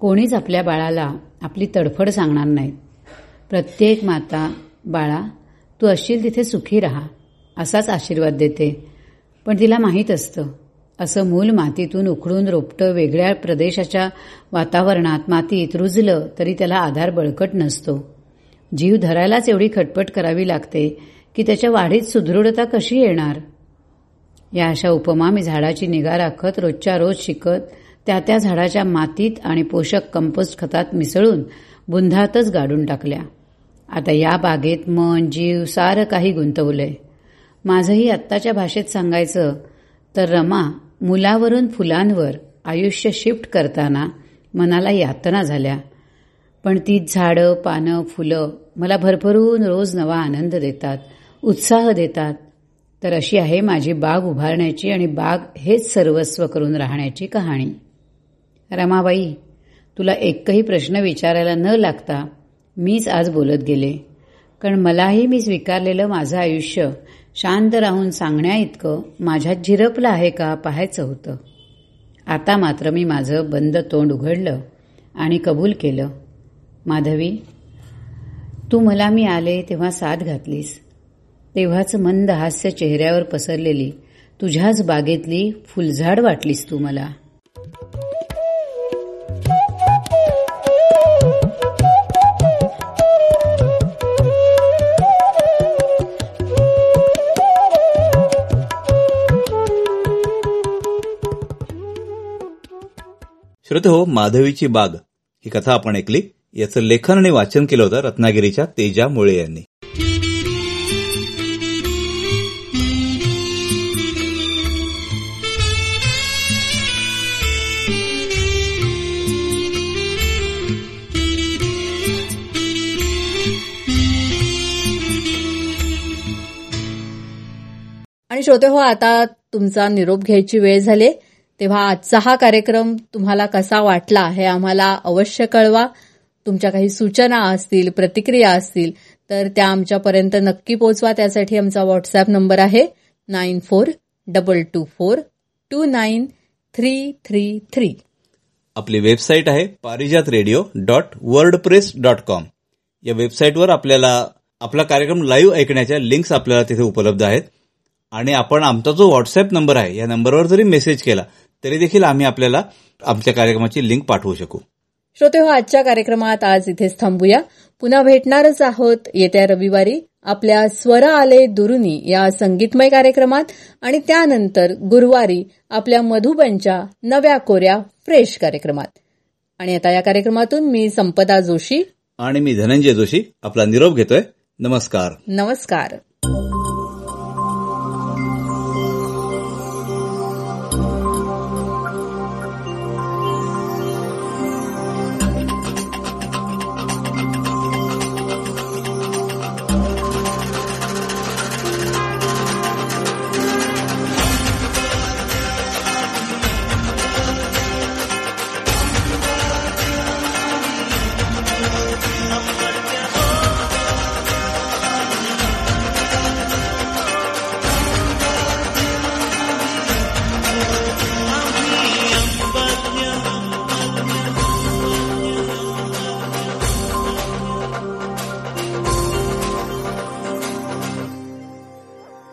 कोणीच आपल्या बाळाला आपली तडफड सांगणार नाहीत प्रत्येक माता बाळा तू असशील तिथे सुखी राहा असाच आशीर्वाद देते. पण तिला माहीत असतं असं मूल मातीतून उखडून रोपटं वेगळ्या प्रदेशाच्या वातावरणात मातीत रुजलं तरी त्याला आधार बळकट नसतो. जीव धरायलाच एवढी खटपट करावी लागते की त्याच्या वाढीत सुदृढता कशी येणार? या अशा उपमा मी झाडाची निगा राखत रोजच्या रोज शिकत त्या त्या झाडाच्या मातीत आणि पोषक कंपोस्ट खतात मिसळून बुंधातच गाडून टाकल्या. आता या बागेत मन जीव सारं काही गुंतवलंय. माझंही आत्ताच्या भाषेत सांगायचं तर रमा मुलावरून फुलांवर आयुष्य शिफ्ट करताना मनाला यातना झाल्या. पण ती झाडं पानं फुलं मला भरभरून रोज नवा आनंद देतात उत्साह देतात. तर अशी आहे माझी बाग उभारण्याची आणि बाग हेच सर्वस्व करून राहण्याची कहाणी. रमाबाई तुला एकही प्रश्न विचारायला न लागता मीच आज बोलत गेले. कारण मलाही मी स्वीकारलेलं माझं आयुष्य शांत राहून सांगण्या इतकं माझ्यात झिरपलं आहे का पाहायचं होतं. आता मात्र मी माझं बंद तोंड उघडलं आणि कबूल केलं. माधवी तू मला मी आले तेव्हा साथ घातलीस. तेव्हाच मंद हास्य चेहऱ्यावर पसरलेली तुझ्याच बागेतली फुलझाड वाटलीस तू मला. श्रोते हो माधवीची बाग. ही कथा आपण ऐकली. याचं लेखन आणि वाचन केलं होतं रत्नागिरीच्या तेजा मुळे यांनी. आणि श्रोते हो आता तुमचा निरोप घ्यायची वेळ झाली. तेव्हा आजचा हा कार्यक्रम तुम्हाला कसा वाटला हे आम्हाला अवश्य कळवा. तुमच्या काही सूचना असतील प्रतिक्रिया असतील तर त्या आमच्यापर्यंत नक्की पोचवा. त्यासाठी आमचा व्हॉट्सअप नंबर आहे nine four double two four two nine three three three. आपली वेबसाईट आहे Parijat radio dot WordPress dot com या वेबसाईटवर आपल्याला आपला कार्यक्रम लाईव्ह ऐकण्याच्या लिंक्स आपल्याला तिथे उपलब्ध आहेत. आणि आपण आमचा जो व्हॉट्सअप नंबर आहे या नंबरवर जरी मेसेज केला तरी देखील आम्ही आपल्याला आमच्या कार्यक्रमाची लिंक पाठवू शकू. श्रोते हो आजच्या कार्यक्रमात आज इथेच थांबूया. पुन्हा भेटणारच आहोत येत्या रविवारी आपल्या स्वर आले दुरुनी या संगीतमय कार्यक्रमात आणि त्यानंतर गुरुवारी आपल्या मधुबनच्या नव्या कोऱ्या फ्रेश कार्यक्रमात. आणि आता या कार्यक्रमातून मी संपदा जोशी आणि मी धनंजय जोशी आपला निरोप घेतोय. नमस्कार. नमस्कार.